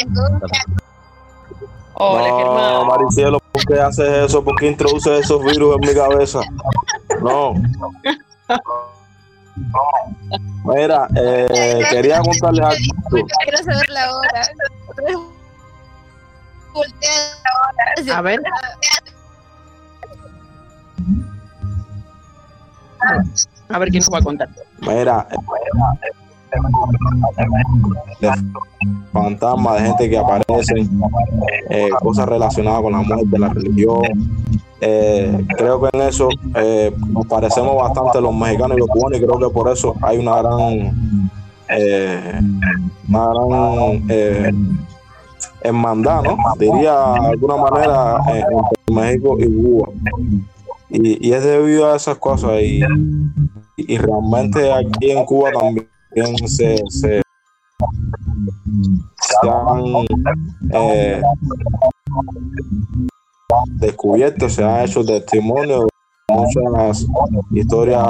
no. Hola. Maricielo, ¿por qué haces eso? ¿Por qué introduces esos virus en mi cabeza? No. Mira, eh, quería contarles algo. Quiero saber la hora. A ver. A ver quién nos va a contar. Mira, de fantasmas, de gente que aparece, eh, cosas relacionadas con la muerte, la religión. Eh, creo que en eso eh, nos parecemos bastante los mexicanos y los cubanos y creo que por eso hay una gran, una gran hermandad, ¿no? Diría de alguna manera entre México y Cuba. Y, y es debido a esas cosas y, y realmente aquí en Cuba también se, se, se han eh, descubierto, se han hecho testimonios muchas historias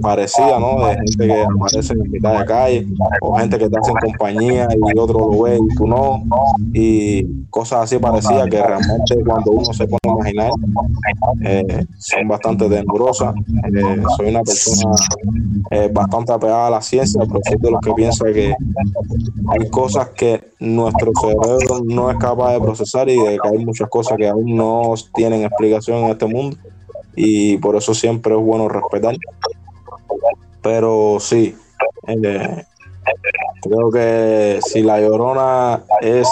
parecidas, ¿no? De gente que aparece en mitad de calle, o gente que te hacen compañía y otro lo ve y tú no, y cosas así parecidas que realmente cuando uno se pone a imaginar eh, son bastante temblorosas. Eh, soy una persona eh, bastante apegada a la ciencia, pero soy de los que piensa que hay cosas que nuestro cerebro no es capaz de procesar y de que hay muchas cosas que aún no tienen explicación en este mundo y por eso siempre es bueno respetar. Pero sí, eh, creo que si la Llorona es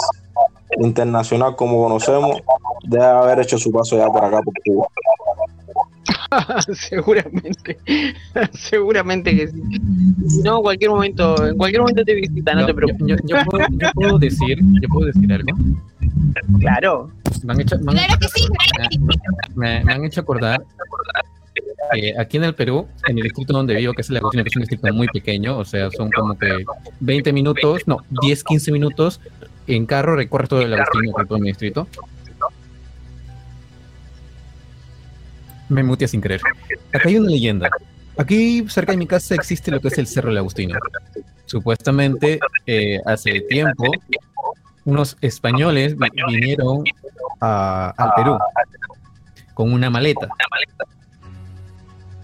internacional como conocemos, debe haber hecho su paso ya por acá por Cuba. seguramente, seguramente que sí. Si no, en cualquier momento, en cualquier momento te visita, no, No, te yo, preocupes. yo- yo puedo, yo puedo decir, yo puedo decir algo. Claro. Me han hecho, me han- Claro que sí, claro que sí. me, me han hecho acordar que aquí en el Perú, en el distrito donde vivo, que es el Agustino, que es un distrito muy pequeño, o sea, son como que 20 minutos, no, 10, 15 minutos en carro recorres todo el Agustino, por todo mi distrito. Me mutea sin querer. Acá hay una leyenda. Aquí cerca de mi casa existe lo que es el Cerro del Agustino. Supuestamente, eh, hace tiempo, unos españoles vi- vinieron a- al Perú con una maleta.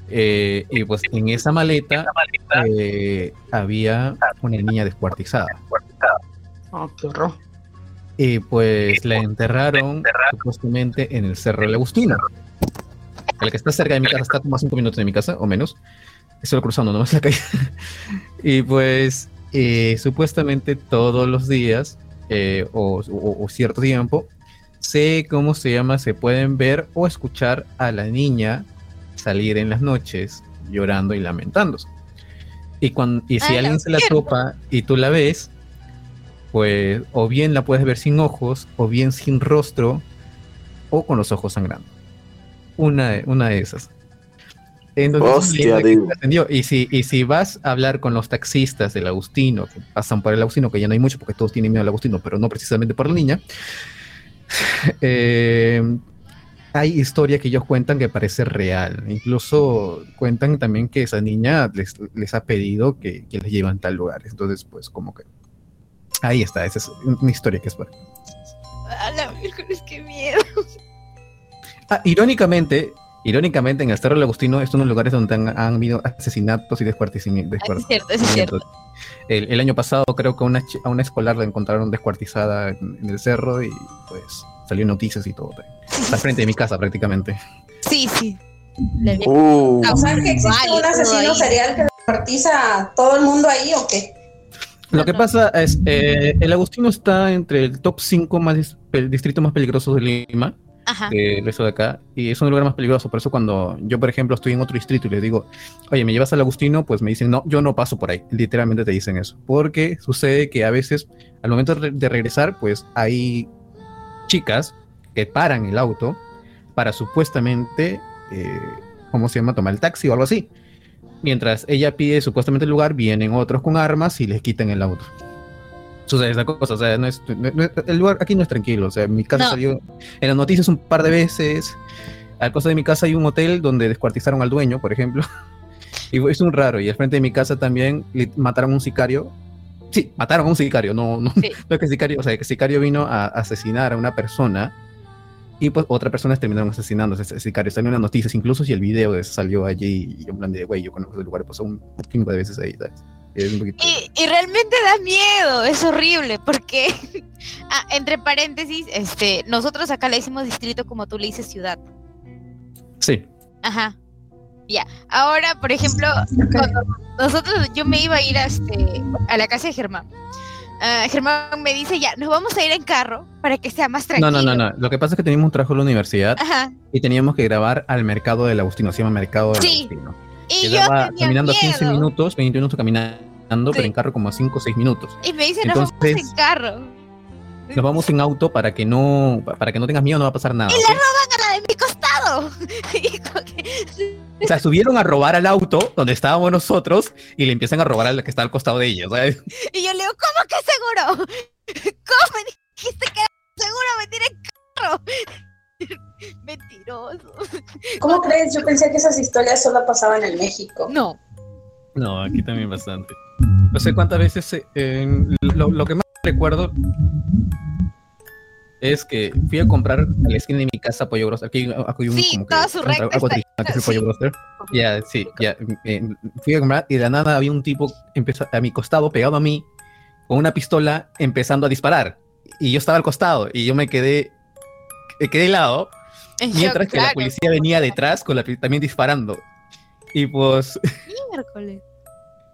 Eh, y pues en esa maleta eh, había una niña descuartizada. Oh, qué horror. Y pues la enterraron supuestamente en el Cerro del Agustino. El que está cerca de mi casa, está como a cinco minutos de mi casa, o menos. Estoy cruzando nomás la calle. y pues eh, supuestamente todos los días eh, o, o- o cierto tiempo, sé cómo se llama, se pueden ver o escuchar a la niña salir en las noches llorando y lamentándose. Y, cuando, y si Ah, la alguien se la topa y tú la ves, pues o bien la puedes ver sin ojos, o bien sin rostro, o con los ojos sangrando. Una una de esas. Entonces, Hostia, trascendió. Y si, y si vas a hablar con los taxistas del Agustino, que pasan por el Agustino, que ya no hay mucho porque todos tienen miedo al Agustino, pero no precisamente por la niña, eh, hay historia que ellos cuentan que parece real. Incluso cuentan también que esa niña les, les ha pedido que, que les lleven a tal lugar. Entonces, pues como que... Ahí está, esa es una historia que es por A la miércoles, qué miedo. Ah, irónicamente, irónicamente, en el Cerro del Agustino es uno de los lugares donde han, han habido asesinatos y descuartizamientos. Ah, sí es cierto, es cierto. El, el año pasado creo que a una, a una escolar la encontraron descuartizada en, en el cerro y pues salió noticias y todo. Está al frente de mi casa prácticamente. Sí, sí. Uh, O sea, que existe Vale, un asesino serial que descuartiza a todo el mundo ahí o qué? Lo que pasa es, eh, el Agustino está entre el top 5 más distritos más peligrosos de Lima. De eso de acá, y es un lugar más peligroso. Por eso, cuando yo, por ejemplo, estoy en otro distrito y les digo, oye, ¿me llevas al Agustino? Pues me dicen, no, yo no paso por ahí. Literalmente te dicen eso. Porque sucede que a veces, al momento de regresar, pues hay chicas que paran el auto para supuestamente, eh, ¿cómo se llama? Tomar el taxi o algo así. Mientras ella pide supuestamente el lugar, vienen otros con armas y les quitan el auto. Sucede esa cosa, o sea, no es, no- el lugar aquí no es tranquilo, o sea, mi casa No. salió en las noticias un par de veces. Al cosa de mi casa hay un hotel donde descuartizaron al dueño, por ejemplo. Y es un raro. Y al frente de mi casa también mataron a un sicario. Sí, mataron a un sicario. No, no, Sí. no es que sicario, o sea, que sicario vino a asesinar a una persona y pues otras personas terminaron asesinando a ese sicario. Salió en las noticias incluso y el video de salió allí. Y en plan de, güey, yo conozco ese lugar, pasó un cinco de veces ahí, ¿sabes? Es un poquito... Y, y realmente da miedo, es horrible, porque, ah, entre paréntesis, este, nosotros acá le decimos distrito como tú le dices ciudad. Sí. Ajá. Ya. Ahora, por ejemplo, cuando nosotros, yo me iba a ir a, este, a la casa de Germán. Ah, Germán me dice, ya, nos vamos a ir en carro para que sea más No, tranquilo. no, no, no. Lo que pasa es que teníamos un trabajo en la universidad Ajá. y teníamos que grabar al mercado del Agustino. Se llama Mercado del Sí. Agustino. Y yo Quedaba tenía caminando a 15 miedo. minutos, 20 minutos caminando, pero Sí. en carro como a 5 o 6 minutos. Y me dice, nos vamos Entonces- en carro. Nos vamos en auto para que no para que no tengas miedo, no va a pasar nada. Y ¿ok? la roban a la de mi costado. O sea, subieron a robar al auto donde estábamos nosotros y le empiezan a robar al que está al costado de ellos. ¿sabes? y yo le digo, ¿cómo que seguro? ¿Cómo me dijiste que era seguro venir en carro? Mentiroso. ¿Cómo crees? Yo pensé que esas historias solo pasaban en México. No. No, aquí también bastante. No sé cuántas veces. eh, en- lo, lo que más recuerdo es que fui a comprar a la esquina de mi casa pollo grocer. Aquí, aquí hay un, Sí, como que su recta algo está- sí. pollo grocer. Ya, sí, ya. eh, fui a comprar y de la nada había un tipo empezó, a mi costado, pegado a mí, con una pistola, empezando a disparar. Y yo estaba al costado y yo me quedé. Me quedé helado En mientras que la policía venía detrás con la, también disparando. Y pues Miércoles.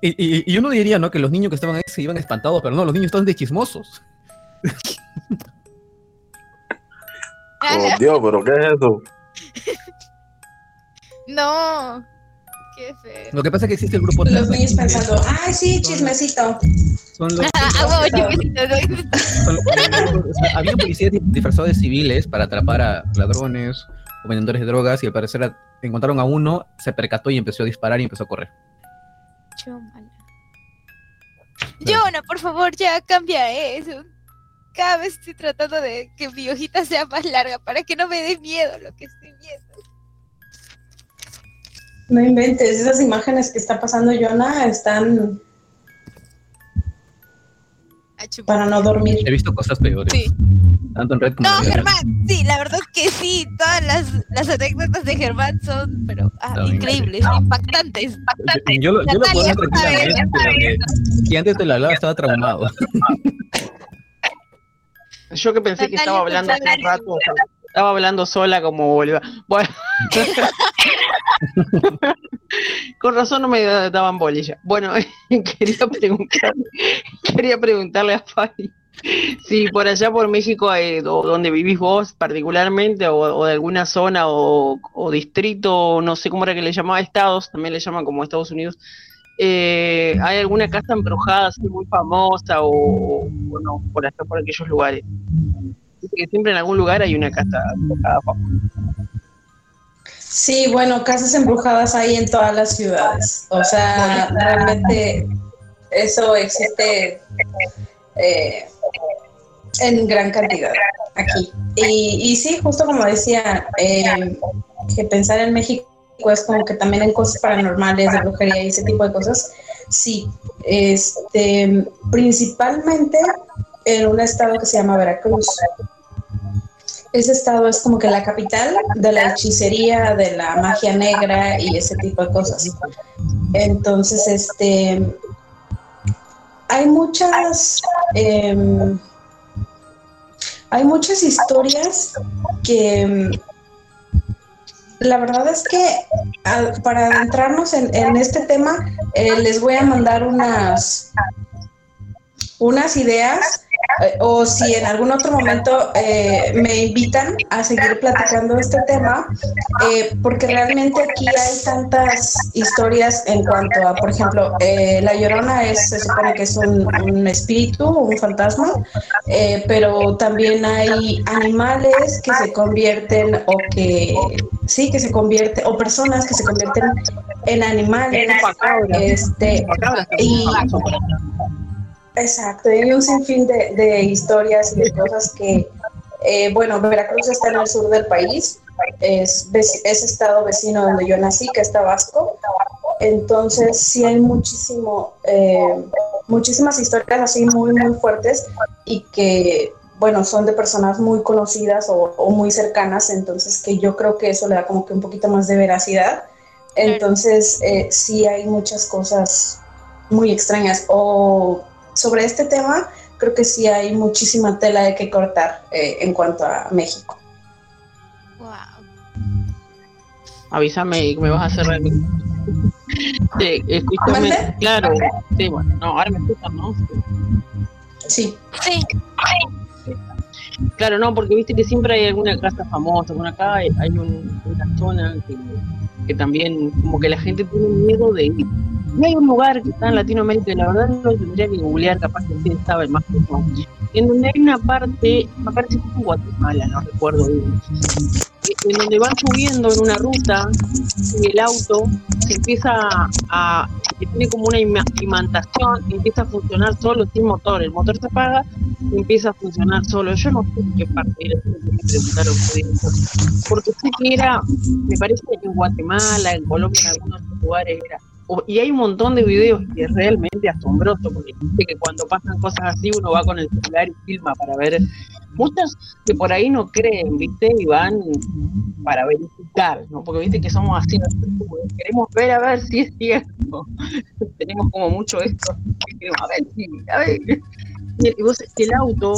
y, y- y uno diría, ¿no? Que los niños que estaban ahí se iban espantados, pero no, los niños estaban de chismosos. Oh, Dios, pero ¿qué es eso? No. Qué feo. Lo que pasa es que existe el grupo Los niños pensando, ay, sí, chismecito. son los- Ah, huevo, chiquitito, ¿no? son- o sea, había policías di- disfrazados de civiles para atrapar a ladrones o vendedores de drogas y al parecer encontraron a uno, se percató y empezó a disparar y empezó a correr. Chómala. Jonah, por favor, ya cambia eso. Cada vez estoy tratando de que mi hojita sea más larga para que no me dé miedo lo que estoy viendo. No inventes, esas imágenes que está pasando Jonah están Ah, para no dormir. He visto cosas peores, Sí. tanto en red como No, en. Germán, sí, la verdad es que sí, todas las, las anécdotas de Germán son, pero ah, No, increíbles, impactantes, impactantes. Yo, lo- yo lo puedo tranquilamente, porque si antes te lo hablaba estaba traumado. Yo que pensé que Natalia, estaba hablando hace un rato, estaba hablando sola como boluda. Bueno. Con razón no me da- daban bolilla. Bueno, quería preguntar, quería preguntarle a Fabi si por allá por México, eh, do- donde vivís vos particularmente, o, o de alguna zona o, o distrito, no sé cómo era que le llamaba, estados, también le llaman como Estados Unidos, eh, ¿hay alguna casa embrujada así muy famosa o, o no, por allá por aquellos lugares? Siempre en algún lugar hay una casa embrujada. Sí, bueno, casas embrujadas hay en todas las ciudades. O sea, realmente eso existe eh, en gran cantidad aquí. Y, y sí, justo como decía, eh, que pensar en México es como que también en cosas paranormales, de brujería y ese tipo de cosas. Sí, este, principalmente en un estado que se llama Veracruz. Ese estado es como que la capital de la hechicería, de la magia negra y ese tipo de cosas. Entonces, este, hay muchas, em, hay muchas historias que em, la verdad es que para adentrarnos en, en este tema, eh, les voy a mandar unas, unas ideas o si en algún otro momento eh, me invitan a seguir platicando este tema, eh, porque realmente aquí hay tantas historias en cuanto a, por ejemplo, eh, La Llorona es, se supone que es un, un espíritu, un fantasma, eh, pero también hay animales que se convierten o que, sí, que se convierten, o personas que se convierten en animales. Este, y, Exacto, y un sinfín de, historias y de cosas que, eh, bueno, Veracruz está en el sur del país, es, es estado vecino donde yo nací, que es Tabasco, entonces sí hay muchísimo, eh, muchísimas historias así muy, muy fuertes y que, bueno, son de personas muy conocidas o, o muy cercanas, entonces que yo creo que eso le da como que un poquito más de veracidad. Entonces, eh, sí hay muchas cosas muy extrañas. O sobre este tema, creo que sí hay muchísima tela de que cortar eh, en cuanto a México. Wow. Avísame y me vas a hacer el Sí, claro, sí, bueno, no, ahora me escuchan, ¿no? Sí, Sí, Claro, no, porque viste que siempre hay alguna casa famosa, bueno, acá hay, hay un- una zona que, que también como que la gente tiene miedo de ir. Y hay un lugar que está en Latinoamérica, la verdad no tendría que googlear, capaz que sí sabe más que yo, en donde hay una parte, me parece que en Guatemala, no recuerdo bien, que en donde van subiendo en una ruta y el auto se empieza a, que tiene como una ima- imantación, empieza a funcionar solo sin motor. El motor se apaga y empieza a funcionar solo. Yo no sé en qué parte era, tengo que preguntar a ustedes. Porque sé que era, me parece que en Guatemala, en Colombia, en algunos lugares era. Y hay un montón de videos y es realmente asombroso, porque dice que cuando pasan cosas así uno va con el celular y filma para ver. Muchos que por ahí no creen, ¿viste? Y van para verificar, ¿no? Porque viste que somos así, que queremos ver a ver si es cierto. Tenemos como mucho esto, que a ver si, a ver. Y vos, el auto,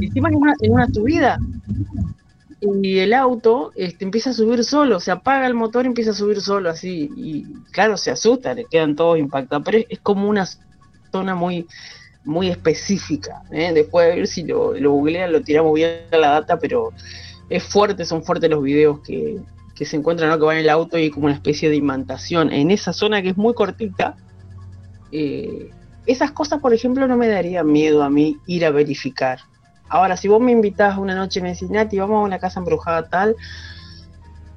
encima en una, en una subida, y el auto este, empieza a subir solo, se apaga el motor y empieza a subir solo así, y claro, se asusta, le quedan todos impactados, pero es, como una zona muy muy específica, ¿eh? después de ver si lo, lo googlean, lo tiramos bien a la data, pero es fuerte, son fuertes los videos que, que se encuentran, ¿no? que van en el auto y como una especie de imantación en esa zona que es muy cortita. eh, esas cosas, por ejemplo, no me darían miedo a mí ir a verificar. Ahora, si vos me invitás una noche y me decís, Nati, vamos a una casa embrujada tal,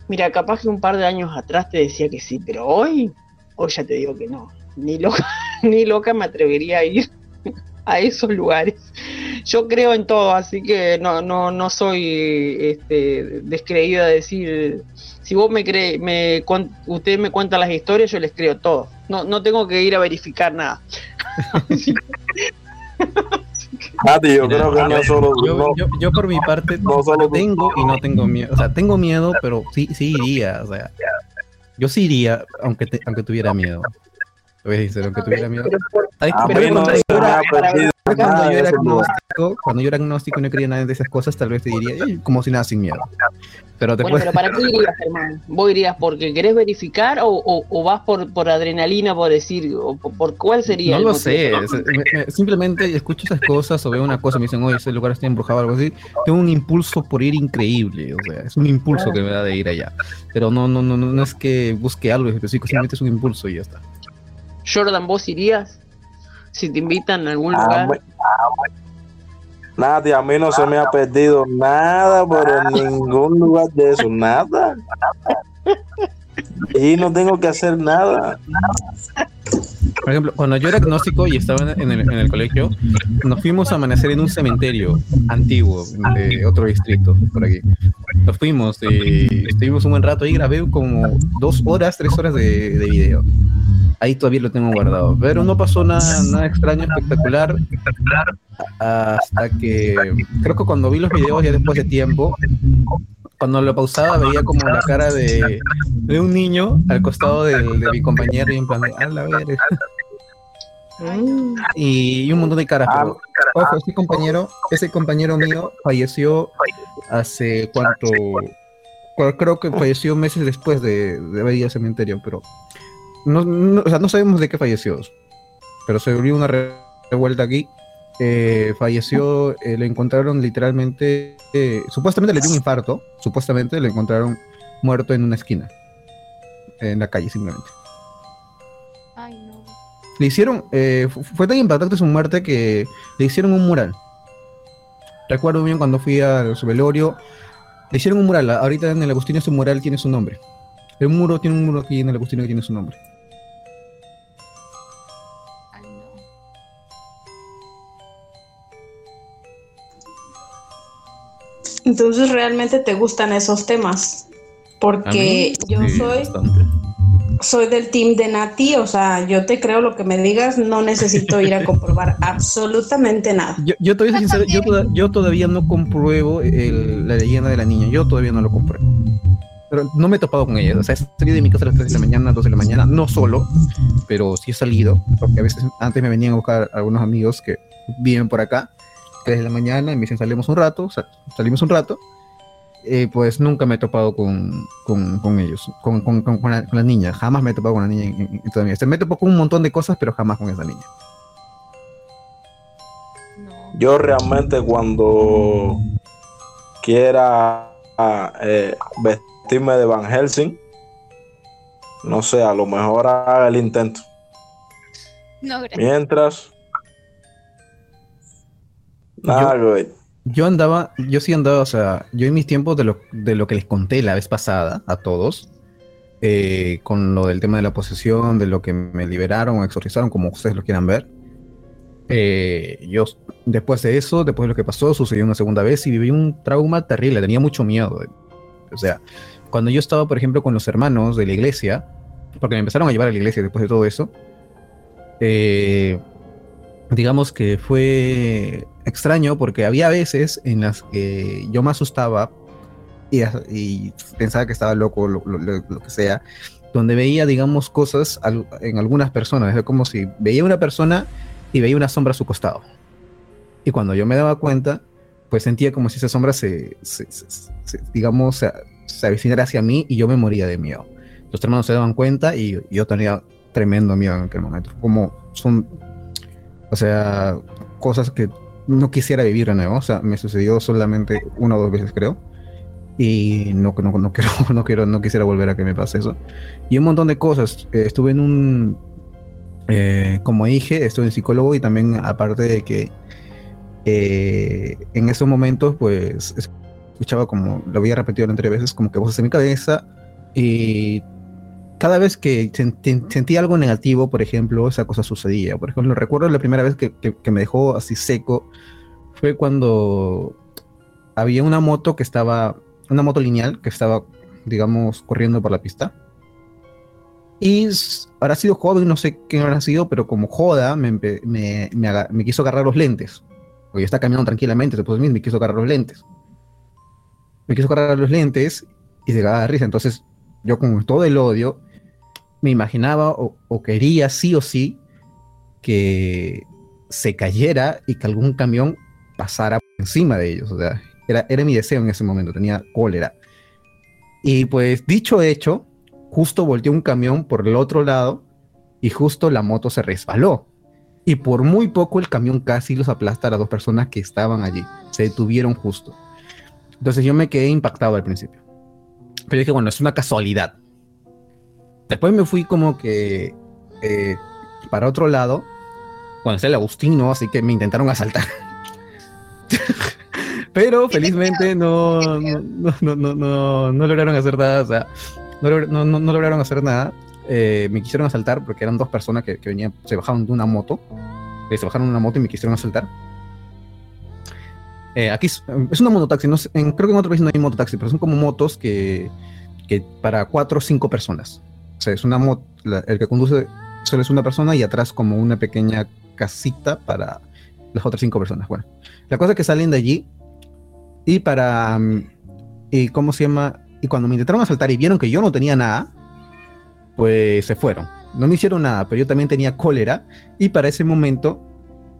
mira, capaz que un par de años atrás te decía que sí, pero hoy, hoy ya te digo que no. Ni loca, ni loca me atrevería a ir a esos lugares. Yo creo en todo, así que no, no, no soy este, descreída de decir, si vos me crees, me, usted me cuenta las historias, yo les creo todo. No, no tengo que ir a verificar nada. Yo creo que no solo. Yo, no- yo, yo por mi parte no solo tengo y no tengo miedo. O sea, tengo miedo, pero sí, sí iría. O sea, yo sí iría, aunque, te- aunque tuviera miedo. Voy a decir, aunque tuviera miedo. ¿Sabes A qué? mí no Cuando yo era- cuando yo agnóstico, cuando yo era agnóstico y no creía nada de esas cosas, tal vez te diría, "Ey, como si nada sin miedo. Pero Bueno, después, pero ¿para qué irías, Germán? ¿Vos irías porque querés verificar o, o- o vas por, por adrenalina, por decir, o por, por cuál sería no el lo motivo? sé. es- me- me- simplemente escucho esas cosas o veo una cosa y me dicen, oye, ese lugar está embrujado o algo así. Tengo un impulso por ir increíble. O sea, es un impulso que me da de ir allá. Pero no, no, no, no, no es que busque algo específico, simplemente es un impulso y ya está. Jordan, ¿vos irías? Si te invitan a algún Ah, lugar. bueno. Nati, a mí no se me ha perdido nada, pero en ningún lugar de eso, nada. Y no tengo que hacer nada. Por ejemplo, cuando yo era agnóstico y estaba en el, en el colegio, nos fuimos a amanecer en un cementerio antiguo de otro distrito, por aquí. Nos fuimos y estuvimos un buen rato ahí, grabé como dos horas, tres horas de, de video. Ahí todavía lo tengo guardado, pero no pasó nada, extraño, espectacular, hasta que creo que cuando vi los videos ya después de tiempo, cuando lo pausaba veía como la cara de, de un niño al costado de, mi compañero y en plan a la ver, y, un montón de caras. Pero, ojo, ese compañero, ese compañero mío falleció hace cuánto, cu- creo que falleció meses después de, de haber cementerio, pero no, no, o sea, no sabemos de qué falleció, pero se volvió una re- revuelta aquí. Eh, falleció, eh, le encontraron literalmente, eh, supuestamente le dio un infarto, supuestamente le encontraron muerto en una esquina, en la calle simplemente. Ay, no. Le hicieron, eh, fu- fue tan impactante su muerte que le hicieron un mural. Recuerdo bien cuando fui a su velorio, le hicieron un mural. Ahorita en el Agustino ese mural tiene su nombre. El muro tiene un muro aquí en el Agustino que tiene su nombre. Entonces realmente te gustan esos temas. Porque yo sí, soy, bastante. soy del team de Nati, o sea, yo te creo lo que me digas, no necesito ir a comprobar absolutamente nada. Yo, yo todavía soy sincero, yo, toda- yo todavía no compruebo el- la leyenda de la niña. Yo todavía no lo compruebo. Pero no me he topado con ella. O sea, he salido de mi casa a las 3 de la mañana, 2 de la mañana, no solo, pero sí he salido, porque a veces antes me venían a buscar algunos amigos que viven por acá, 3 de la mañana, y me dicen salimos un rato, sa- salimos un rato, eh, pues nunca me he topado con, con, con ellos, con, con, con, con la, con la niña, jamás me he topado con la niña en, en- en toda mi vida. Se me he topado con un montón de cosas, pero jamás con esa niña. Yo realmente cuando quiera eh, vestirme de Van Helsing, no sé, a lo mejor haga el intento. No, gracias. Nada, güey. Yo andaba, yo sí andaba, o sea, yo en mis tiempos de lo, de lo que les conté la vez pasada a todos, eh, con lo del tema de la posesión, de lo que me liberaron o exorcizaron, como ustedes lo quieran ver. eh, yo, después de eso, después de lo que pasó, sucedió una segunda vez y viví un trauma terrible, tenía mucho miedo. O sea, cuando yo estaba, por ejemplo, con los hermanos de la iglesia, porque me empezaron a llevar a la iglesia después de todo eso, eh, digamos que fue extraño porque había veces en las que yo me asustaba y, pensaba que estaba loco, lo, que sea, donde veía, digamos, cosas en algunas personas. Es como si veía una persona y veía una sombra a su costado. Y cuando yo me daba cuenta, pues sentía como si esa sombra se, se- se- se- digamos, se, avicinara hacia mí y yo me moría de miedo. Los hermanos se daban cuenta y yo tenía tremendo miedo en aquel momento. Como son, o sea, cosas que no quisiera vivir de nuevo. O sea, me sucedió solamente una o dos veces, creo. Y no, no, no, quiero, no, quiero, no quisiera volver a que me pase eso. Y un montón de cosas. Eh, estuve en un, eh, como dije, estuve en psicólogo y también aparte de que eh, en esos momentos, pues escuchaba como, lo había repetido tres veces, como que voces en mi cabeza y cada vez que sentí, algo negativo, por ejemplo, esa cosa sucedía. Por ejemplo, recuerdo la primera vez que, que- que me dejó así seco fue cuando había una moto que estaba, una moto lineal que estaba, digamos, corriendo por la pista. Y habrá sido joven, no sé quién habrá sido, pero como joda, me, me, me me quiso agarrar los lentes. Porque yo estaba caminando tranquilamente, después de mí me quiso agarrar los lentes. Me quiso agarrar los lentes y se cagaba de risa. Entonces, yo con todo el odio, me imaginaba o, quería sí o sí que se cayera y que algún camión pasara encima de ellos. O sea, era, era mi deseo en ese momento, tenía cólera. Y pues, dicho hecho, justo volteó un camión por el otro lado y justo la moto se resbaló. Y por muy poco el camión casi los aplasta a las dos personas que estaban allí. Se detuvieron justo. Entonces yo me quedé impactado al principio. Pero dije, bueno, es una casualidad. Después me fui como que eh, para otro lado, cuando está el Agustino, así que me intentaron asaltar. Pero felizmente no, no, no, no, no, lograron hacer nada, o sea, no, no, no- lograron hacer nada. Eh, me quisieron asaltar porque eran dos personas que, que venían, se bajaron de una moto, eh, se bajaron de una moto y me quisieron asaltar. Eh, aquí es, es una mototaxi, no sé, en- creo que en otro país no hay mototaxi, pero son como motos que, que para cuatro o cinco personas. Sea, es una moto, el que conduce solo es una persona y atrás como una pequeña casita para las otras cinco personas. Bueno, la cosa es que salen de allí y para... mm, ¿Y cómo se llama? Y cuando me intentaron asaltar y vieron que yo no tenía nada, pues se fueron. No me hicieron nada, pero yo también tenía cólera y para ese momento,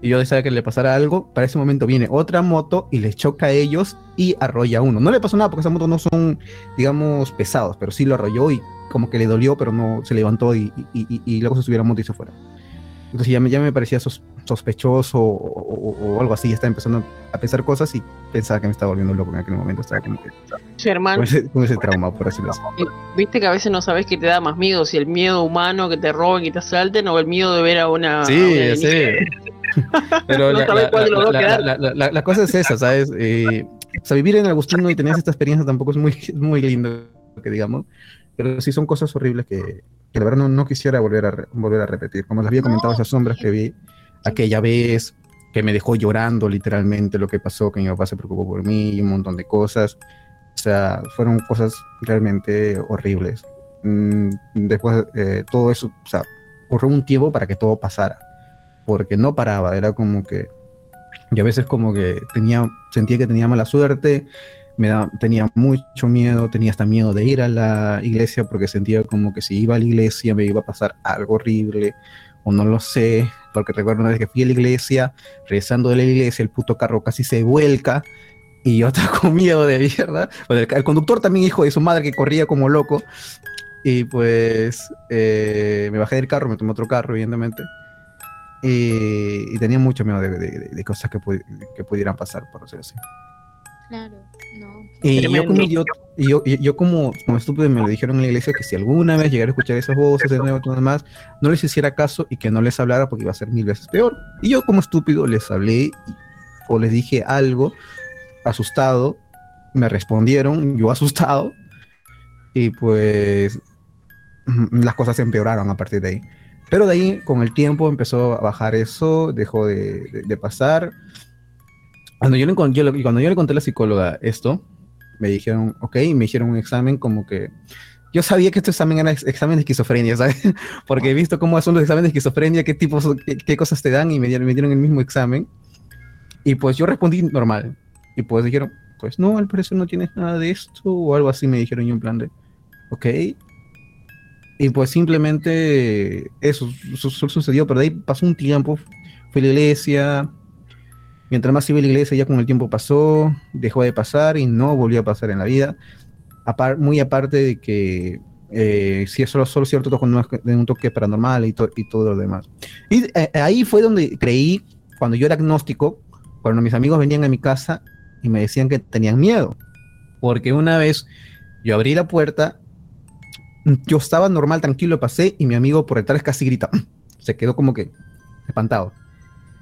y yo deseaba que le pasara algo, para ese momento viene otra moto y les choca a ellos y arrolla a uno. No le pasó nada porque esas motos no son, digamos, pesados, pero sí lo arrolló y como que le dolió, pero no se levantó y, y- y- y luego se subió a la moto y se fueron. Entonces ya me, ya me parecía sos- sospechoso o, o- o algo así, ya estaba empezando a pensar cosas y pensaba que me estaba volviendo loco en aquel momento, estaba como que Germán, con ese, con ese trauma, por decirlo así. viste que a veces no sabes qué te da más miedo, si el miedo humano que te roben y te asalten o el miedo de ver a una. a Sí, una sí. Pero No la cosa es esa, ¿sabes? Eh, o sea, vivir en Agustino y tener esta experiencia tampoco es muy, muy lindo, que digamos. Pero sí son cosas horribles que, que la verdad no, no quisiera volver a, volver a repetir. Como les había comentado, esas sombras que vi aquella vez, que me dejó llorando literalmente lo que pasó, que mi papá se preocupó por mí y un montón de cosas. O sea, fueron cosas realmente horribles. Mm, después, eh, todo eso, o sea, ocurrió un tiempo para que todo pasara, porque no paraba, era como que, y a veces como que tenía, sentía que tenía mala suerte, me tenía mucho miedo, tenía hasta miedo de ir a la iglesia porque sentía como que si iba a la iglesia me iba a pasar algo horrible, o no lo sé, porque recuerdo una vez que fui a la iglesia, regresando de la iglesia, el puto carro casi se vuelca, y yo estaba con miedo de mierda. Bueno, el, conductor también, hijo de su madre, que corría como loco. Y pues eh, me bajé del carro, me tomé otro carro, evidentemente. Y, y tenía mucho miedo de, de- de- cosas que, pu- que pudieran pasar, por decirlo así. Claro. Y yo como, idiota- yo, yo como, como estúpido me lo dijeron en la iglesia que si alguna vez llegara a escuchar esas voces de nuevo todo demás, no les hiciera caso y que no les hablara porque iba a ser mil veces peor. Y yo como estúpido les hablé o les dije algo asustado, me respondieron, yo asustado, y pues mm, las cosas se empeoraron a partir de ahí. Pero de ahí, con el tiempo, empezó a bajar eso, dejó de, de- de pasar. Cuando yo, le, encon- yo le- cuando yo le conté a la psicóloga esto, me dijeron, ok, me hicieron un examen como que... Yo sabía que este examen era ex- examen de esquizofrenia, ¿sabes? Porque he visto cómo son los exámenes de esquizofrenia, qué tipos, qué, qué cosas te dan y me dieron, me dieron el mismo examen. Y pues yo respondí normal. Y pues dijeron, pues no, al parecer no tienes nada de esto o algo así me dijeron yo en plan de, ok. Y pues simplemente eso su- sucedió, pero de ahí pasó un tiempo, fui a la iglesia, mientras más iba la iglesia ya con el tiempo pasó, dejó de pasar y no volvió a pasar en la vida. Muy aparte de que eh, sí es solo, solo cierto toque, de un toque paranormal y, to- y todo lo demás. Y eh, ahí fue donde creí, cuando yo era agnóstico, cuando mis amigos venían a mi casa y me decían que tenían miedo. Porque una vez yo abrí la puerta, yo estaba normal, tranquilo, pasé y mi amigo por detrás casi grita. Se quedó como que espantado.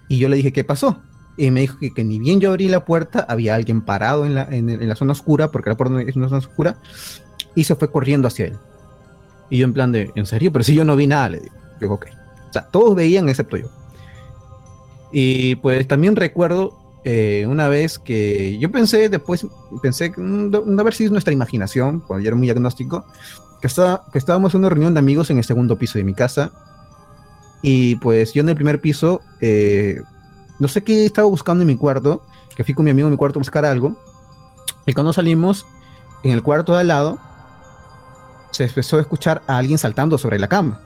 Y yo le dije, ¿qué pasó? Y me dijo que, que ni bien yo abrí la puerta, había alguien parado en la, en, en la zona oscura, porque la puerta es una zona oscura, y se fue corriendo hacia él. Y yo en plan de, ¿en serio? Pero si yo no vi nada, le digo. Ok. O sea, todos veían excepto yo. Y pues también recuerdo eh, una vez que yo pensé, después pensé no, no haber sido nuestra imaginación, cuando yo era muy agnóstico, que, estaba, que estábamos en una reunión de amigos en el segundo piso de mi casa. Y pues yo en el primer piso, eh, no sé qué estaba buscando en mi cuarto, que fui con mi amigo en mi cuarto a buscar algo. Y cuando salimos, en el cuarto de al lado, se empezó a escuchar a alguien saltando sobre la cama.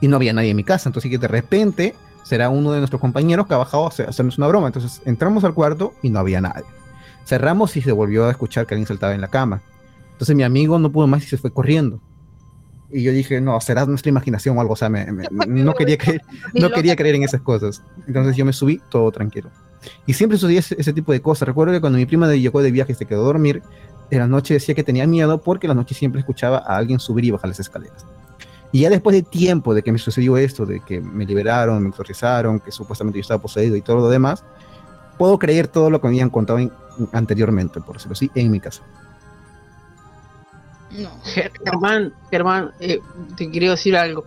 Y no había nadie en mi casa. Entonces, que de repente será uno de nuestros compañeros que ha bajado a hacer- hacernos una broma. Entonces, entramos al cuarto y no había nadie. Cerramos y se volvió a escuchar que alguien saltaba en la cama. Entonces, mi amigo no pudo más y se fue corriendo. Y yo dije, no, será nuestra imaginación o algo. O sea, me- me- no, quería creer, no quería creer en esas cosas. Entonces, yo me subí todo tranquilo. Y siempre sucedía ese, ese tipo de cosas. Recuerdo que cuando mi prima llegó de viaje y se quedó a dormir, en la noche decía que tenía miedo porque en la noche siempre escuchaba a alguien subir y bajar las escaleras. Y ya después de tiempo de que me sucedió esto, de que me liberaron, me exorcizaron, que supuestamente yo estaba poseído y todo lo demás, puedo creer todo lo que me habían contado en- anteriormente, por decirlo así, en mi casa. No. Ger- Germán, Germán, eh, te quería decir algo.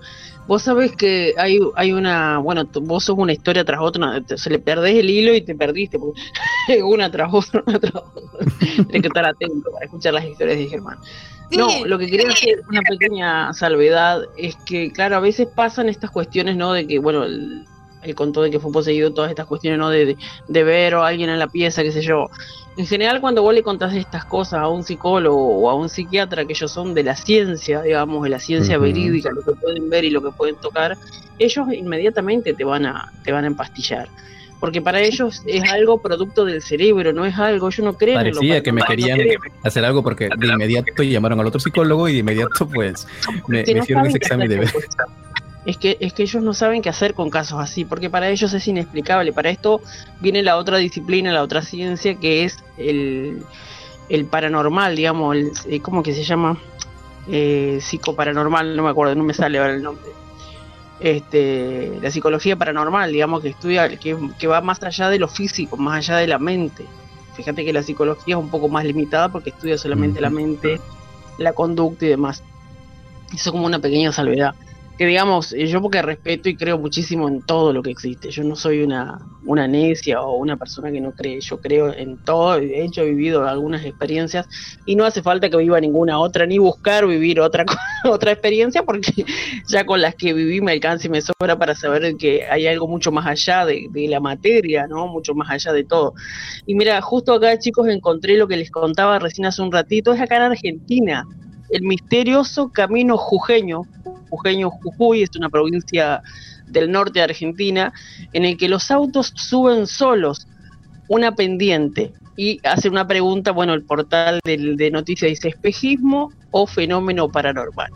Vos sabés que hay, hay una, bueno, vos sos una historia tras otra, te- se le perdés el hilo y te perdiste, porque una tras otra, una tras otra. Tienes que estar atento para escuchar las historias de Germán. No, lo que quería hacer una pequeña salvedad es que, claro, a veces pasan estas cuestiones, ¿no? De que, bueno, él, él contó de que fue poseído, todas estas cuestiones, ¿no? De, de, de ver a alguien en la pieza, qué sé yo. En general, cuando vos le contás estas cosas a un psicólogo o a un psiquiatra, que ellos son de la ciencia, digamos, de la ciencia verídica, lo que pueden ver y lo que pueden tocar, ellos inmediatamente te van a, te van a empastillar. Porque para ellos es algo producto del cerebro, no es algo, yo no creo en Parecía que me querían no hacer algo porque de inmediato llamaron al otro psicólogo y de inmediato pues me, hicieron ese examen de ver. Es que, es que ellos no saben qué hacer con casos así, porque para ellos es inexplicable. Para esto viene la otra disciplina, la otra ciencia, que es el, el paranormal, digamos, el, eh, ¿cómo que se llama? Eh, psicoparanormal, no me acuerdo, no me sale ahora el nombre. Este, la psicología paranormal, digamos, que estudia, que, que va más allá de lo físico, más allá de la mente. Fíjate que la psicología es un poco más limitada porque estudia solamente la mente, la conducta y demás. Eso como una pequeña salvedad. Que digamos, eh, yo porque respeto y creo muchísimo en todo lo que existe. Yo no soy una, una necia o una persona que no cree. Yo creo en todo. De hecho, he vivido algunas experiencias y no hace falta que viva ninguna otra, ni buscar vivir otra, otra experiencia, porque ya con las que viví me alcanza y me sobra para saber que hay algo mucho más allá de, de la materia, ¿no? Mucho más allá de todo. Y mira, justo acá, chicos, encontré lo que les contaba recién hace un ratito. Es acá en Argentina el misterioso camino jujeño, jujeño Jujuy, es una provincia del norte de Argentina, en el que los autos suben solos una pendiente y hace una pregunta, bueno, el portal de noticias dice espejismo o fenómeno paranormal.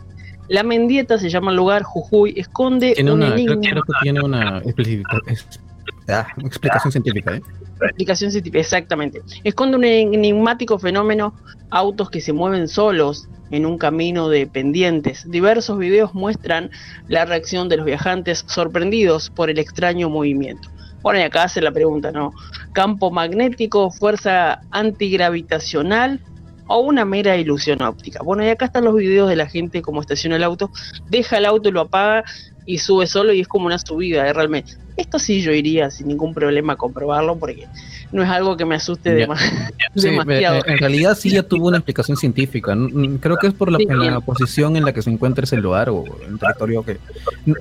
La Mendieta se llama el lugar, Jujuy, esconde Tiene un una, enigma. creo que tiene una ah, explicación científica, ¿eh? explicación científica, exactamente. Esconde un enigmático fenómeno, autos que se mueven solos en un camino de pendientes. Diversos videos muestran la reacción de los viajantes sorprendidos por el extraño movimiento. Bueno, y acá hace la pregunta, ¿no? campo magnético, fuerza antigravitacional o una mera ilusión óptica. Bueno, y acá están los videos de la gente como estaciona el auto, deja el auto, lo apaga y sube solo y es como una subida, ¿eh? realmente. Esto sí yo iría sin ningún problema a comprobarlo porque no es algo que me asuste dema- Sí, demasiado. eh, en realidad sí ya tuvo una explicación científica. Creo que es por la, Sí, posición en la que se encuentra ese lugar o en territorio que...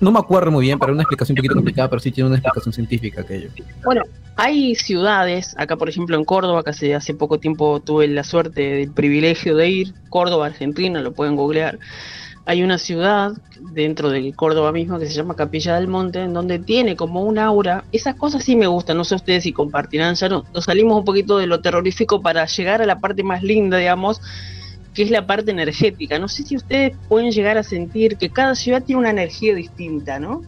No me acuerdo muy bien, pero una explicación un poquito complicada, pero sí tiene una explicación científica aquello. Bueno, hay ciudades, acá por ejemplo en Córdoba, que hace, hace poco tiempo tuve la suerte del privilegio de ir, Córdoba, Argentina, lo pueden googlear. Hay una ciudad dentro de Córdoba mismo que se llama Capilla del Monte, en donde tiene como un aura. Esas cosas sí me gustan, no sé ustedes si compartirán, ya no, nos salimos un poquito de lo terrorífico para llegar a la parte más linda, digamos, que es la parte energética. No sé si ustedes pueden llegar a sentir que cada ciudad tiene una energía distinta, ¿no?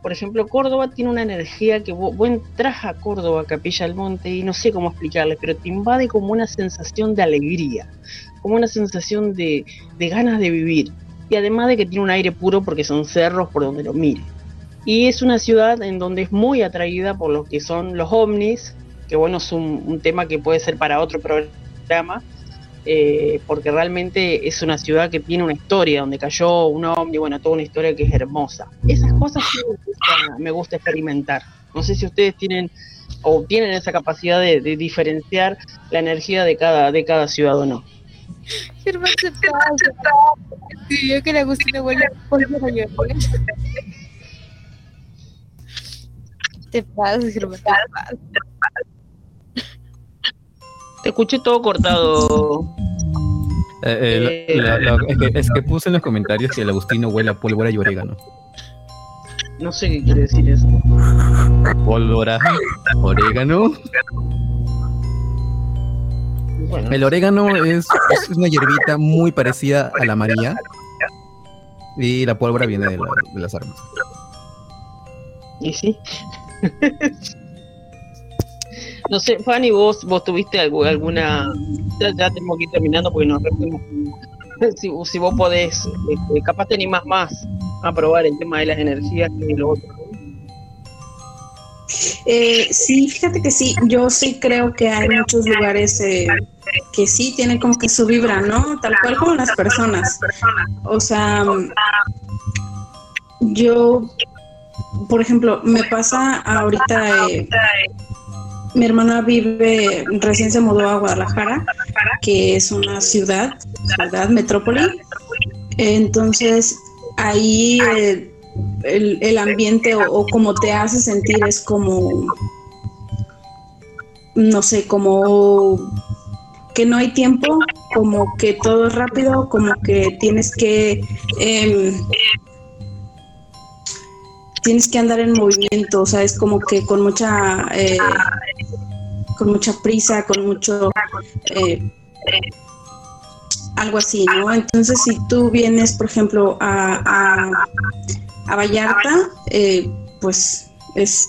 Por ejemplo, Córdoba tiene una energía que vos, vos entras a Córdoba, Capilla del Monte, y no sé cómo explicarles, pero te invade como una sensación de alegría, como una sensación de, de ganas de vivir. Y además de que tiene un aire puro porque son cerros por donde lo mire. Y es una ciudad en donde es muy atraída por lo que son los ovnis, que bueno, es un, tema que puede ser para otro programa, eh, porque realmente es una ciudad que tiene una historia, donde cayó un ovni, bueno, toda una historia que es hermosa. Esas cosas sí me gusta, me gusta experimentar. No sé si ustedes tienen o tienen esa capacidad de, de diferenciar la energía de cada, de cada ciudad o no. Germán se pasa. Escribió que la Agustina huele a polvo. Te pasas, Germán. te pasas. Te escuché todo cortado. Eh, eh, la- la- la- es, que, es que puse en los comentarios que el Agustino huele a pólvora y orégano. No sé qué quiere decir eso. Pólvora, orégano. Bueno, El orégano es, es una hierbita muy parecida a la María. Y la pólvora viene de, la- de las armas. y sí. no sé, Fanny, vos, vos tuviste algu- alguna. Ya, ya tenemos que ir terminando porque nos repetimos. Si, si vos podés, este, capaz te animás más a probar el tema de las energías que lo otro. Eh, sí, fíjate que sí, yo sí creo que hay muchos lugares eh, que sí tienen como que su vibra, ¿no? Tal cual como las personas. O sea, yo, por ejemplo, me pasa ahorita, eh, mi hermana vive, recién se mudó a Guadalajara, que es una ciudad, ciudad, metrópoli. Entonces, ahí eh, el, el ambiente o, o como te hace sentir es como, no sé, como que no hay tiempo, como que todo es rápido, como que tienes que... em, tienes que andar en movimiento, o sea, es como que con mucha eh, con mucha prisa, con mucho eh, algo así, ¿no? Entonces, si tú vienes, por ejemplo, a, a, a Vallarta, eh, pues es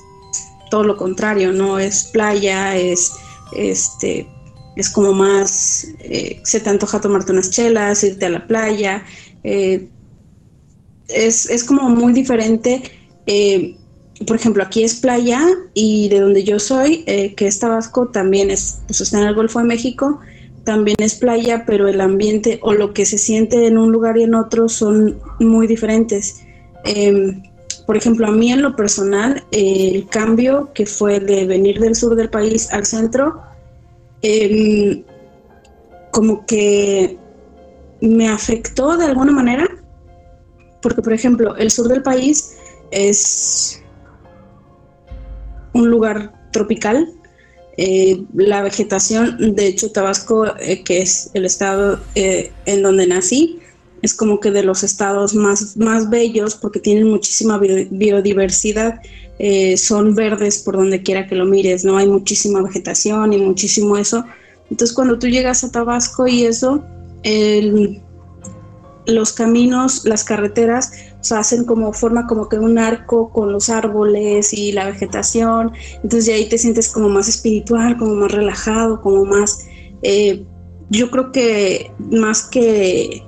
todo lo contrario, ¿no? Es playa, es este es como más, eh, se te antoja tomarte unas chelas, irte a la playa, eh, es, es como muy diferente. eh, por ejemplo, aquí es playa y de donde yo soy, que es Tabasco, también es, pues está en el Golfo de México, también es playa, pero el ambiente o lo que se siente en un lugar y en otro son muy diferentes. Eh, por ejemplo, a mí en lo personal, el cambio que fue de venir del sur del país al centro, eh, como que me afectó de alguna manera, porque por ejemplo, el sur del país es un lugar tropical. Eh, la vegetación, de hecho, eh, que es el estado eh, en donde nací, es como que de los estados más, más bellos porque tienen muchísima bio- biodiversidad. Eh, son verdes por donde quiera que lo mires, ¿no? Hay muchísima vegetación y muchísimo eso. Entonces, cuando tú llegas a Tabasco y eso, el- los caminos, las carreteras, o sea, hacen como forma como que un arco con los árboles y la vegetación. Entonces, de ahí te sientes como más espiritual, como más relajado, como más. eh, yo creo que más que.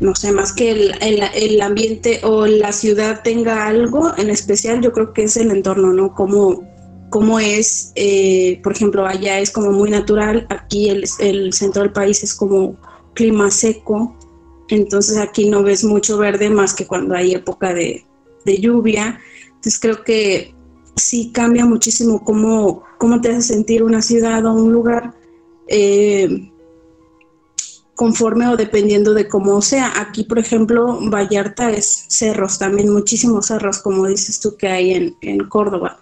No sé, más que el, el- el ambiente o la ciudad tenga algo en especial, yo creo que es el entorno, ¿no? Cómo, cómo es, eh, por ejemplo, allá es como muy natural, aquí el, el centro del país es como clima seco, entonces aquí no ves mucho verde más que cuando hay época de, de lluvia. Entonces creo que sí cambia muchísimo cómo, cómo te hace sentir una ciudad o un lugar eh, conforme o dependiendo de cómo sea. Aquí, por ejemplo, Vallarta es cerros, también muchísimos cerros, como dices tú que hay en, en Córdoba.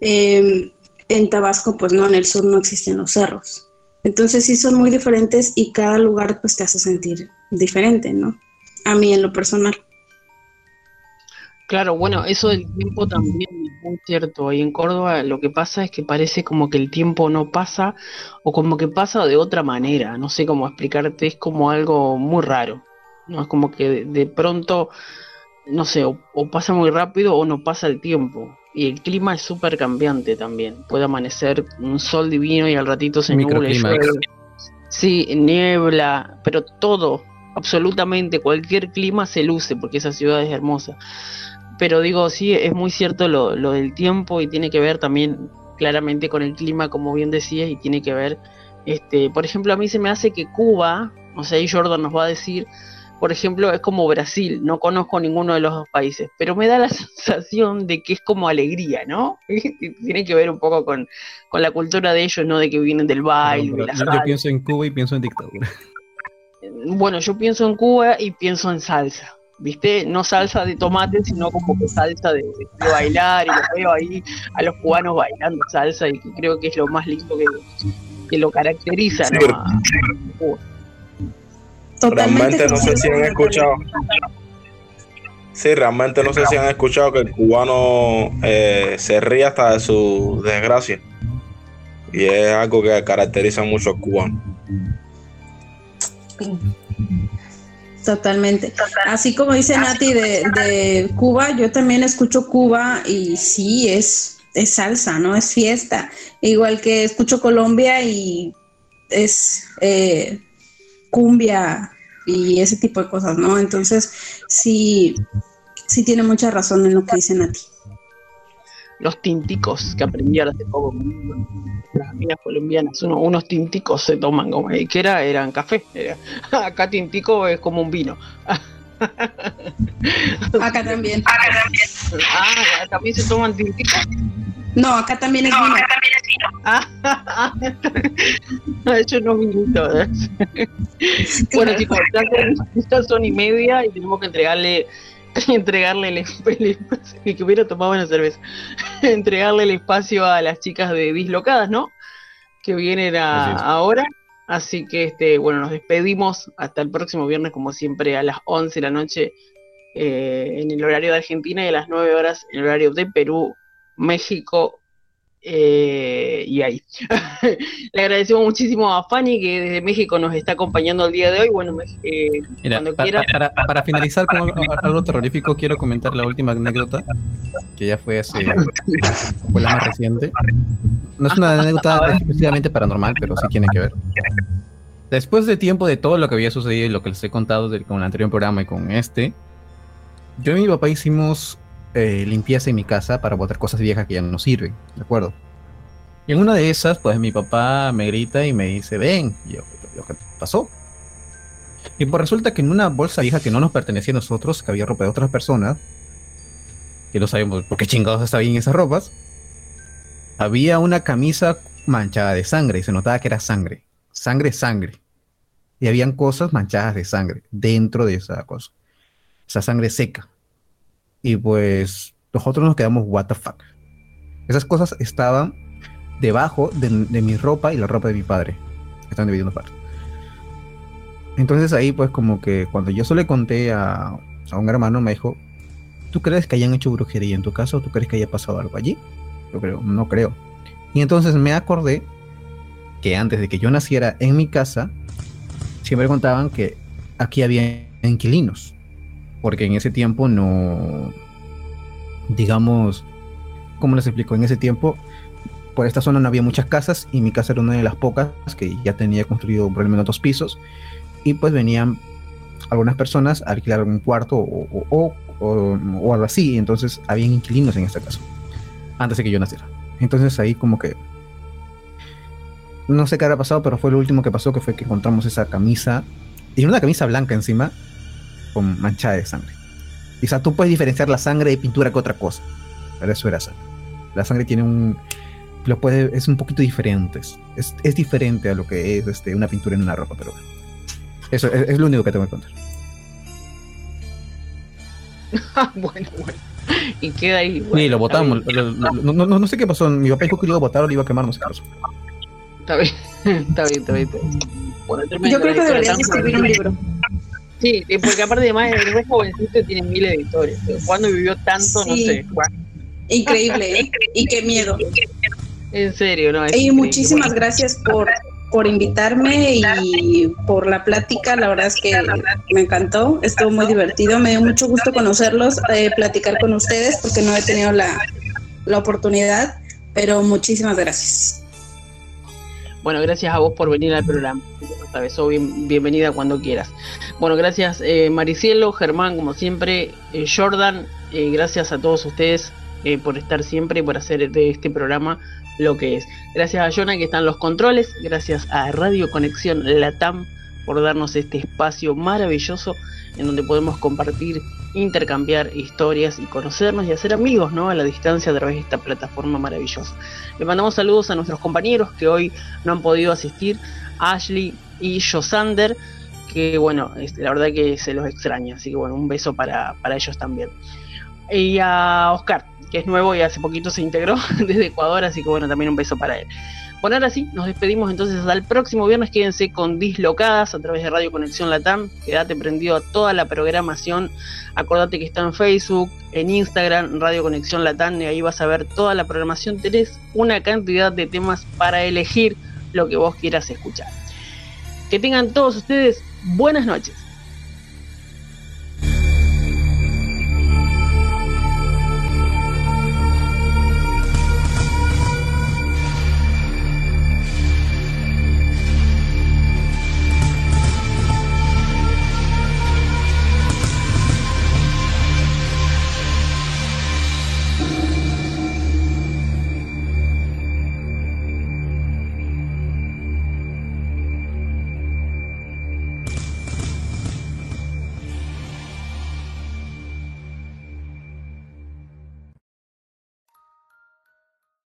Eh, en Tabasco, pues no, en el sur no existen los cerros. Entonces sí son muy diferentes y cada lugar pues te hace sentir diferente, ¿no? A mí en lo personal. Claro, bueno, eso del tiempo también muy cierto. Ahí en Córdoba lo que pasa es que parece como que el tiempo no pasa o como que pasa de otra manera. No sé cómo explicarte, es como algo muy raro. ¿no? Es como que de, de pronto, no sé, o, o pasa muy rápido o no pasa el tiempo. Y el clima es súper cambiante también. Puede amanecer un sol divino y al ratito se nubla y. Sí, niebla, pero todo, absolutamente cualquier clima se luce porque esa ciudad es hermosa. Pero digo, sí, es muy cierto lo, lo del tiempo y tiene que ver también claramente con el clima, como bien decías, y tiene que ver, este, por ejemplo, a mí se me hace que Cuba, o sea, ahí Jordan nos va a decir, por ejemplo, es como Brasil, no conozco ninguno de los dos países, pero me da la sensación de que es como alegría, ¿no? tiene que ver un poco con, con la cultura de ellos, ¿no? De que vienen del baile, de Yo, pienso en Cuba y pienso en dictadura. Bueno, yo pienso en Cuba y pienso en salsa, ¿viste? No salsa de tomate, sino como que salsa de, de bailar y lo veo ahí a los cubanos bailando salsa y que creo que es lo más lindo que, que lo caracteriza, Sí. ¿no? A Cuba. Realmente no sé si han escuchado. Sí, realmente no sé si han escuchado que el cubano eh, se ríe hasta de su desgracia. Y es algo que caracteriza mucho al cubano. Totalmente. Así como dice Nati de, de Cuba, yo también escucho Cuba y sí, es, es salsa, ¿no? Es fiesta. Igual que escucho Colombia y es eh, cumbia y ese tipo de cosas, ¿no? Entonces, sí, sí tiene mucha razón en lo que dice Nati. Los tinticos que aprendí hace poco con las amigas colombianas, uno- unos tinticos se toman como ¿y ¿qué era? Eran café. era. Acá tintico es como un vino. Acá también. Ah, también se toman tinticos. No, acá también es vino. Ah, yo no todas. Bueno, chicos, ya son, ya son y media y tenemos que entregarle entregarle el, el- que hubiera tomado una cerveza. entregarle el espacio a las chicas de Dislocadas, ¿no? Que vienen a- ahora. Así que este, bueno, nos despedimos hasta el próximo viernes, como siempre, a las 11 de la noche eh, en el horario de Argentina y a las 9 horas en el horario de Perú, México eh, y ahí. Le agradecemos muchísimo a Fanny que desde México nos está acompañando el día de hoy. Bueno, eh, Mira, cuando pa- quiera. para, para finalizar con algo, algo terrorífico, quiero comentar la última anécdota, que ya fue hace, fue la más reciente. No es una anécdota exclusivamente paranormal, pero sí tiene que ver. Después de tiempo de todo lo que había sucedido y lo que les he contado del- con el anterior programa y con este, yo y mi papá hicimos eh, limpieza en mi casa para botar cosas viejas que ya no sirven, ¿de acuerdo? Y en una de esas, pues mi papá me grita y me dice, ven, y yo, "¿Lo que pasó? Y pues resulta que en una bolsa vieja que no nos pertenecía a nosotros, que había ropa de otras personas, que no sabemos por qué chingados estaba ahí en esas ropas, había una camisa manchada de sangre y se notaba que era sangre. Sangre, sangre. Y habían cosas manchadas de sangre dentro de esa cosa. Esa sangre seca. Y pues nosotros nos quedamos, what the fuck. Esas cosas estaban debajo de, mi ropa y la ropa de mi padre. Están dividiendo partes. Entonces ahí pues como que cuando yo solo le conté a, a un hermano me dijo, ¿tú crees que hayan hecho brujería en tu casa o tú crees que haya pasado algo allí? Yo creo, no creo. Y entonces me acordé que antes de que yo naciera en mi casa, siempre contaban que aquí había inquilinos. Porque en ese tiempo no, digamos, ¿cómo les explico? En ese tiempo, por esta zona no había muchas casas y mi casa era una de las pocas que ya tenía construido por lo menos dos pisos. Y pues venían algunas personas a alquilar un cuarto o, o, o- algo así. entonces habían inquilinos en esta casa. Antes de que yo naciera. Entonces ahí como que no sé qué habrá pasado, pero fue lo último que pasó, que fue que encontramos esa camisa, y una camisa blanca encima, con manchada de sangre. Sea, tú puedes diferenciar la sangre de pintura que otra cosa, pero eso era sangre. La sangre tiene un, lo puede, es un poquito diferente, es, es diferente a lo que es este, una pintura en una ropa, pero bueno. Eso es, es lo único que tengo que contar. bueno, bueno. Y queda ahí. Sí, bueno, lo botamos. Está lo- lo- no, no- no- sé qué pasó. Mi papá dijo que lo iba a botar o lo iba a quemar, no sé qué pasó. bien, está bien, está bien. Está bien. Bueno, Yo creo que deberías escribir un libro. Sí, porque aparte además el re jovencito tiene miles de historias. ¿Cuándo vivió tanto? No sé. Bueno, Increíble, ¿eh? Y qué miedo. En serio, ¿no? Es Y muchísimas gracias por, por invitarme y por la plática. La verdad es que me encantó, estuvo muy divertido. Me dio mucho gusto conocerlos, eh, platicar con ustedes, porque no he tenido la, la oportunidad. Pero muchísimas gracias. Bueno, gracias a vos por venir al programa. Bienvenida cuando quieras. Bueno, gracias eh, Maricielo, Germán, como siempre, eh, Jordan, eh, gracias a todos ustedes eh, por estar siempre y por hacer de este programa lo que es. Gracias a Jonah que están los controles, gracias a Radio Conexión Latam por darnos este espacio maravilloso en donde podemos compartir, intercambiar historias y conocernos y hacer amigos, ¿no? A la distancia a través de esta plataforma maravillosa. Le mandamos saludos a nuestros compañeros que hoy no han podido asistir, Ashley y Josander, que bueno, la verdad que se los extraña, así que bueno, un beso para, para ellos también. Y a Oscar, que es nuevo y hace poquito se integró desde Ecuador, así que bueno, también un beso para él. Bueno, ahora sí, nos despedimos entonces hasta el próximo viernes. Quédense con Dislocadas a través de Radio Conexión Latam. Quédate prendido a toda la programación. Acordate que está en Facebook, en Instagram, Radio Conexión Latam, y ahí vas a ver toda la programación. Tenés una cantidad de temas para elegir lo que vos quieras escuchar. Que tengan todos ustedes buenas noches.